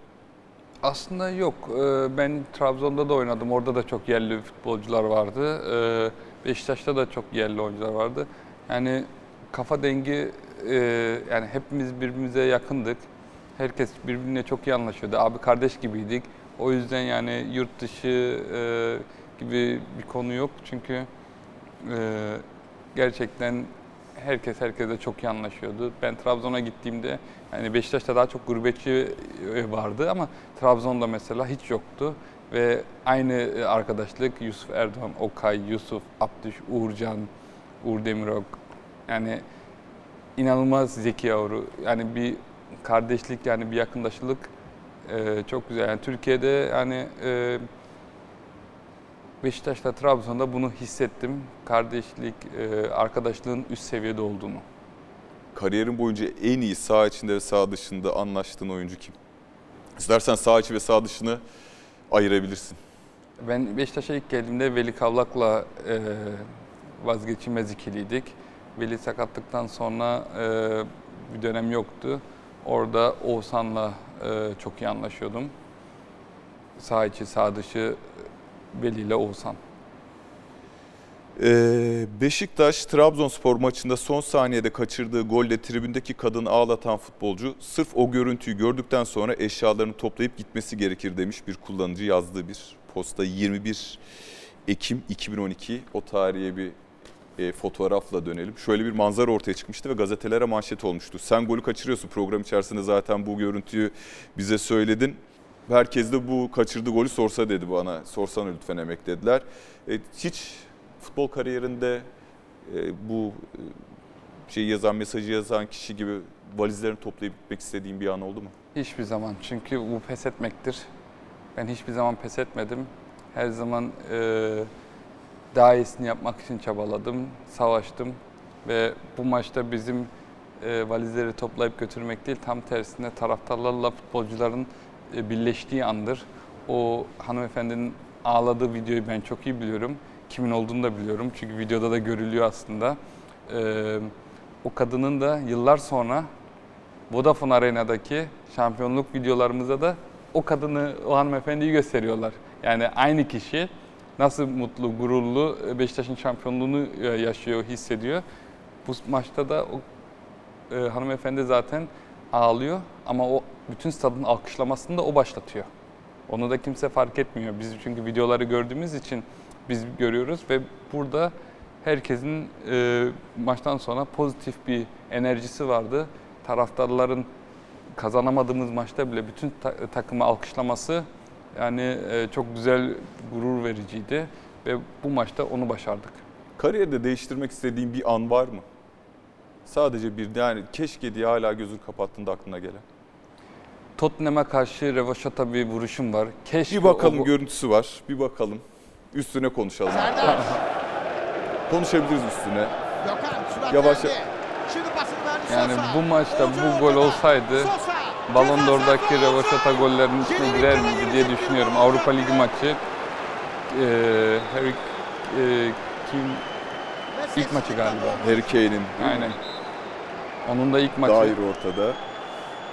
Aslında yok. Ee, Ben Trabzon'da da oynadım. Orada da çok yerli futbolcular vardı. Ee, Beşiktaş'ta da çok yerli oyuncular vardı. Yani kafa dengi e, yani hepimiz birbirimize yakındık. Herkes birbirine çok iyi anlaşıyordu. Abi kardeş gibiydik. O yüzden yani yurt dışı e, gibi bir konu yok. Çünkü e, gerçekten herkes herkese çok iyi anlaşıyordu. Ben Trabzon'a gittiğimde yani Beşiktaş'ta daha çok gurbetçi e, vardı ama Trabzon'da mesela hiç yoktu. Ve aynı e, arkadaşlık Yusuf Erdoğan, Okay, Yusuf, Abdüş, Uğurcan, Uğur Demirok. Yani inanılmaz zeki yavru. Yani bir kardeşlik yani bir yakındaşlık e, çok güzel. Yani Türkiye'de yani Beşiktaş'ta Trabzon'da bunu hissettim. Kardeşlik, e, arkadaşlığın üst seviyede olduğunu. kariyerin boyunca en iyi sağ içinde ve sağ dışında anlaştığın oyuncu kim? İstersen sağ içi ve sağ dışını ayırabilirsin. Ben Beşiktaş'a ilk geldiğimde Veli Kavlak'la e, vazgeçilmez ikiliydik. Veli sakatlıktan sonra e, bir dönem yoktu. Orada Oğuzhan'la çok iyi anlaşıyordum. Sağ içi, sağ dışı Veli ile Oğuzhan. Ee, Beşiktaş Trabzonspor maçında son saniyede kaçırdığı golle tribündeki kadını ağlatan futbolcu sırf o görüntüyü gördükten sonra eşyalarını toplayıp gitmesi gerekir demiş bir kullanıcı yazdığı bir posta 21 Ekim 2012 o tarihe bir e, fotoğrafla dönelim. Şöyle bir manzara ortaya çıkmıştı ve gazetelere manşet olmuştu. Sen golü kaçırıyorsun program içerisinde zaten bu görüntüyü bize söyledin. Herkes de bu kaçırdığı golü sorsa dedi bana. Sorsana lütfen emek dediler. E, hiç futbol kariyerinde e, bu e, şeyi yazan, mesajı yazan kişi gibi valizlerini toplayıp gitmek istediğin bir an oldu mu? Hiçbir zaman. Çünkü bu pes etmektir. Ben hiçbir zaman pes etmedim. Her zaman e, daha iyisini yapmak için çabaladım, savaştım. Ve bu maçta bizim e, valizleri toplayıp götürmek değil, tam tersine taraftarlarla futbolcuların birleştiği andır. O hanımefendinin ağladığı videoyu ben çok iyi biliyorum. Kimin olduğunu da biliyorum. Çünkü videoda da görülüyor aslında. E, o kadının da yıllar sonra Vodafone Arena'daki şampiyonluk videolarımızda da o kadını, o hanımefendiyi gösteriyorlar. Yani aynı kişi nasıl mutlu, gururlu Beşiktaş'ın şampiyonluğunu e, yaşıyor, hissediyor. Bu maçta da o e, hanımefendi zaten ağlıyor ama o bütün stadın alkışlamasını da o başlatıyor. Onu da kimse fark etmiyor. Biz çünkü videoları gördüğümüz için biz görüyoruz ve burada herkesin e, maçtan sonra pozitif bir enerjisi vardı. Taraftarların kazanamadığımız maçta bile bütün ta- takımı alkışlaması yani e, çok güzel, gurur vericiydi ve bu maçta onu başardık. Kariyerde değiştirmek istediğin bir an var mı? Sadece bir yani keşke diye hala gözünü kapattığında aklına gelen. Tottenham'a karşı revaşata bir vuruşum var. Keşke Bir bakalım o- görüntüsü var. Bir bakalım. Üstüne konuşalım. Konuşabiliriz üstüne. Yavaş Şimdi pasını verdi Yani bu maçta bu gol olsaydı. Ballon d'Or'daki revaşata gollerinin içine girer miydi diye düşünüyorum. Avrupa Ligi maçı e, Harry e, kim ilk maçı galiba. Harry Kane'in Aynen. Onun da ilk maçı dair ortada.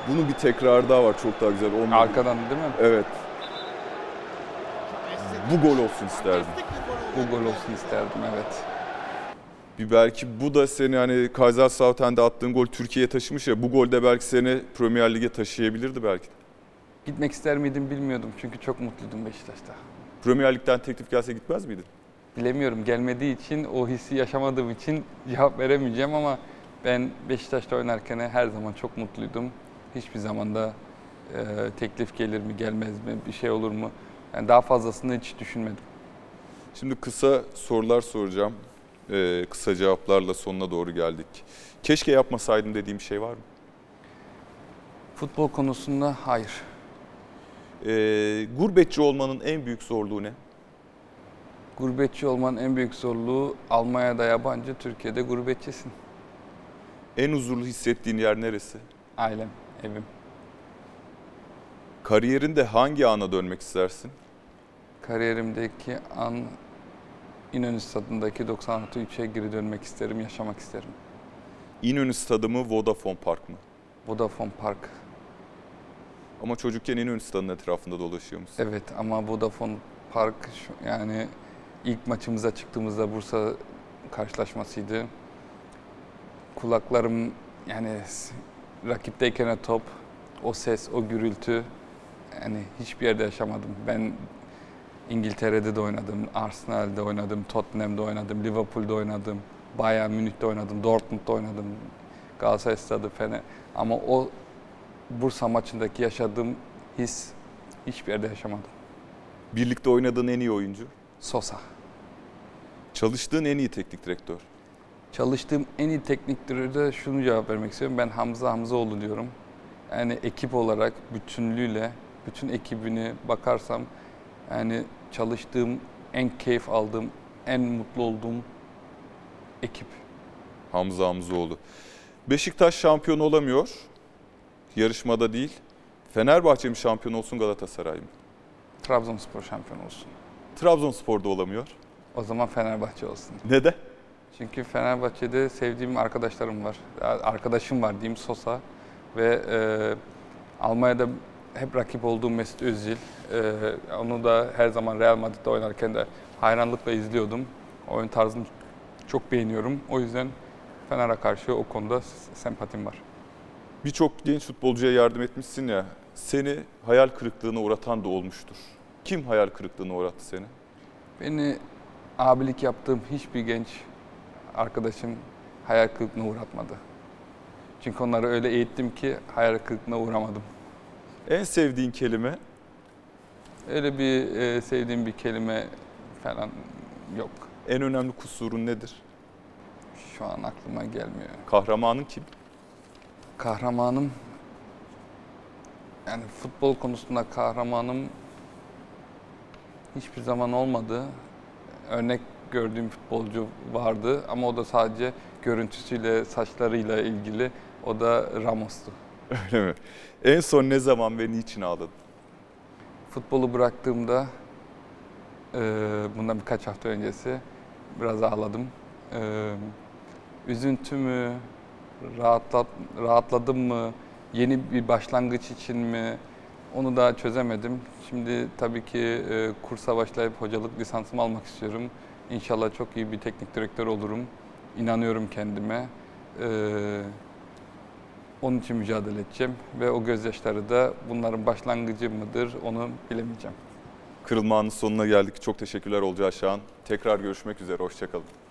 Bunun bir tekrarı daha var çok daha güzel. Olmadı. arkadan değil mi? Evet. Bu gol olsun isterdim. Bu gol olsun isterdim evet. Bir belki bu da seni hani Kaiserslautern'de attığın gol Türkiye'ye taşımış ya bu gol de belki seni Premier Lig'e taşıyabilirdi belki. Gitmek ister miydim bilmiyordum çünkü çok mutluydum Beşiktaş'ta. Premier Lig'den teklif gelse gitmez miydin? Bilemiyorum gelmediği için o hissi yaşamadığım için cevap veremeyeceğim ama ben Beşiktaş'ta oynarken her zaman çok mutluydum. Hiçbir zaman da e, teklif gelir mi gelmez mi bir şey olur mu? Yani daha fazlasını hiç düşünmedim. Şimdi kısa sorular soracağım. Ee, kısa cevaplarla sonuna doğru geldik. Keşke yapmasaydım dediğim bir şey var mı? Futbol konusunda hayır. Ee, gurbetçi olmanın en büyük zorluğu ne? Gurbetçi olmanın en büyük zorluğu Almanya'da yabancı, Türkiye'de gurbetçisin. En huzurlu hissettiğin yer neresi? Ailem, evim. Kariyerinde hangi ana dönmek istersin? Kariyerimdeki an İnönü Stadı'ndaki 96 3'e geri dönmek isterim, yaşamak isterim. İnönü Stadı mı, Vodafone Park mı? Vodafone Park. Ama çocukken İnönü Stadı'nın etrafında dolaşıyor musun? Evet ama Vodafone Park yani ilk maçımıza çıktığımızda Bursa karşılaşmasıydı. Kulaklarım yani rakipteyken top, o ses, o gürültü yani hiçbir yerde yaşamadım. Ben İngiltere'de de oynadım, Arsenal'de oynadım, Tottenham'da oynadım, Liverpool'da oynadım, Bayern Münih'te oynadım, Dortmund'da oynadım, Galatasaray Stadı, Fener. Ama o Bursa maçındaki yaşadığım his hiçbir yerde yaşamadım. Birlikte oynadığın en iyi oyuncu? Sosa. Çalıştığın en iyi teknik direktör? Çalıştığım en iyi teknik direktörde şunu cevap vermek istiyorum. Ben Hamza Hamzaoğlu diyorum. Yani ekip olarak bütünlüğüyle, bütün ekibini bakarsam yani çalıştığım, en keyif aldığım, en mutlu olduğum ekip. Hamza Hamzoğlu. Beşiktaş şampiyon olamıyor. Yarışmada değil. Fenerbahçe mi şampiyon olsun Galatasaray mı? Trabzonspor şampiyon olsun. Trabzonspor da olamıyor. O zaman Fenerbahçe olsun. Neden? Çünkü Fenerbahçe'de sevdiğim arkadaşlarım var. Arkadaşım var diyeyim Sosa ve e, Almanya'da hep rakip olduğum Mesut Özil. E, onu da her zaman Real Madrid'de oynarken de hayranlıkla izliyordum. Oyun tarzını çok beğeniyorum. O yüzden Fener'e karşı o konuda sempatim var. Birçok genç futbolcuya yardım etmişsin ya. Seni hayal kırıklığına uğratan da olmuştur. Kim hayal kırıklığına uğrattı seni? Beni abilik yaptığım hiçbir genç arkadaşım hayal kırıklığına uğratmadı. Çünkü onları öyle eğittim ki hayal kırıklığına uğramadım. En sevdiğin kelime? Öyle bir e, sevdiğim bir kelime falan yok. En önemli kusurun nedir? Şu an aklıma gelmiyor. Kahramanın kim? Kahramanım yani futbol konusunda kahramanım hiçbir zaman olmadı. Örnek gördüğüm futbolcu vardı ama o da sadece görüntüsüyle, saçlarıyla ilgili. O da Ramos'tu. Öyle mi? En son ne zaman ve niçin ağladın? Futbolu bıraktığımda e, bundan birkaç hafta öncesi biraz ağladım. E, üzüntü mü, rahatlat, rahatladım mı, yeni bir başlangıç için mi onu da çözemedim. Şimdi tabii ki e, kursa başlayıp hocalık lisansımı almak istiyorum. İnşallah çok iyi bir teknik direktör olurum. İnanıyorum kendime. E, onun için mücadele edeceğim ve o gözyaşları da bunların başlangıcı mıdır onu bilemeyeceğim. Kırılma anının sonuna geldik. Çok teşekkürler Olcay Şahan. Tekrar görüşmek üzere. Hoşçakalın.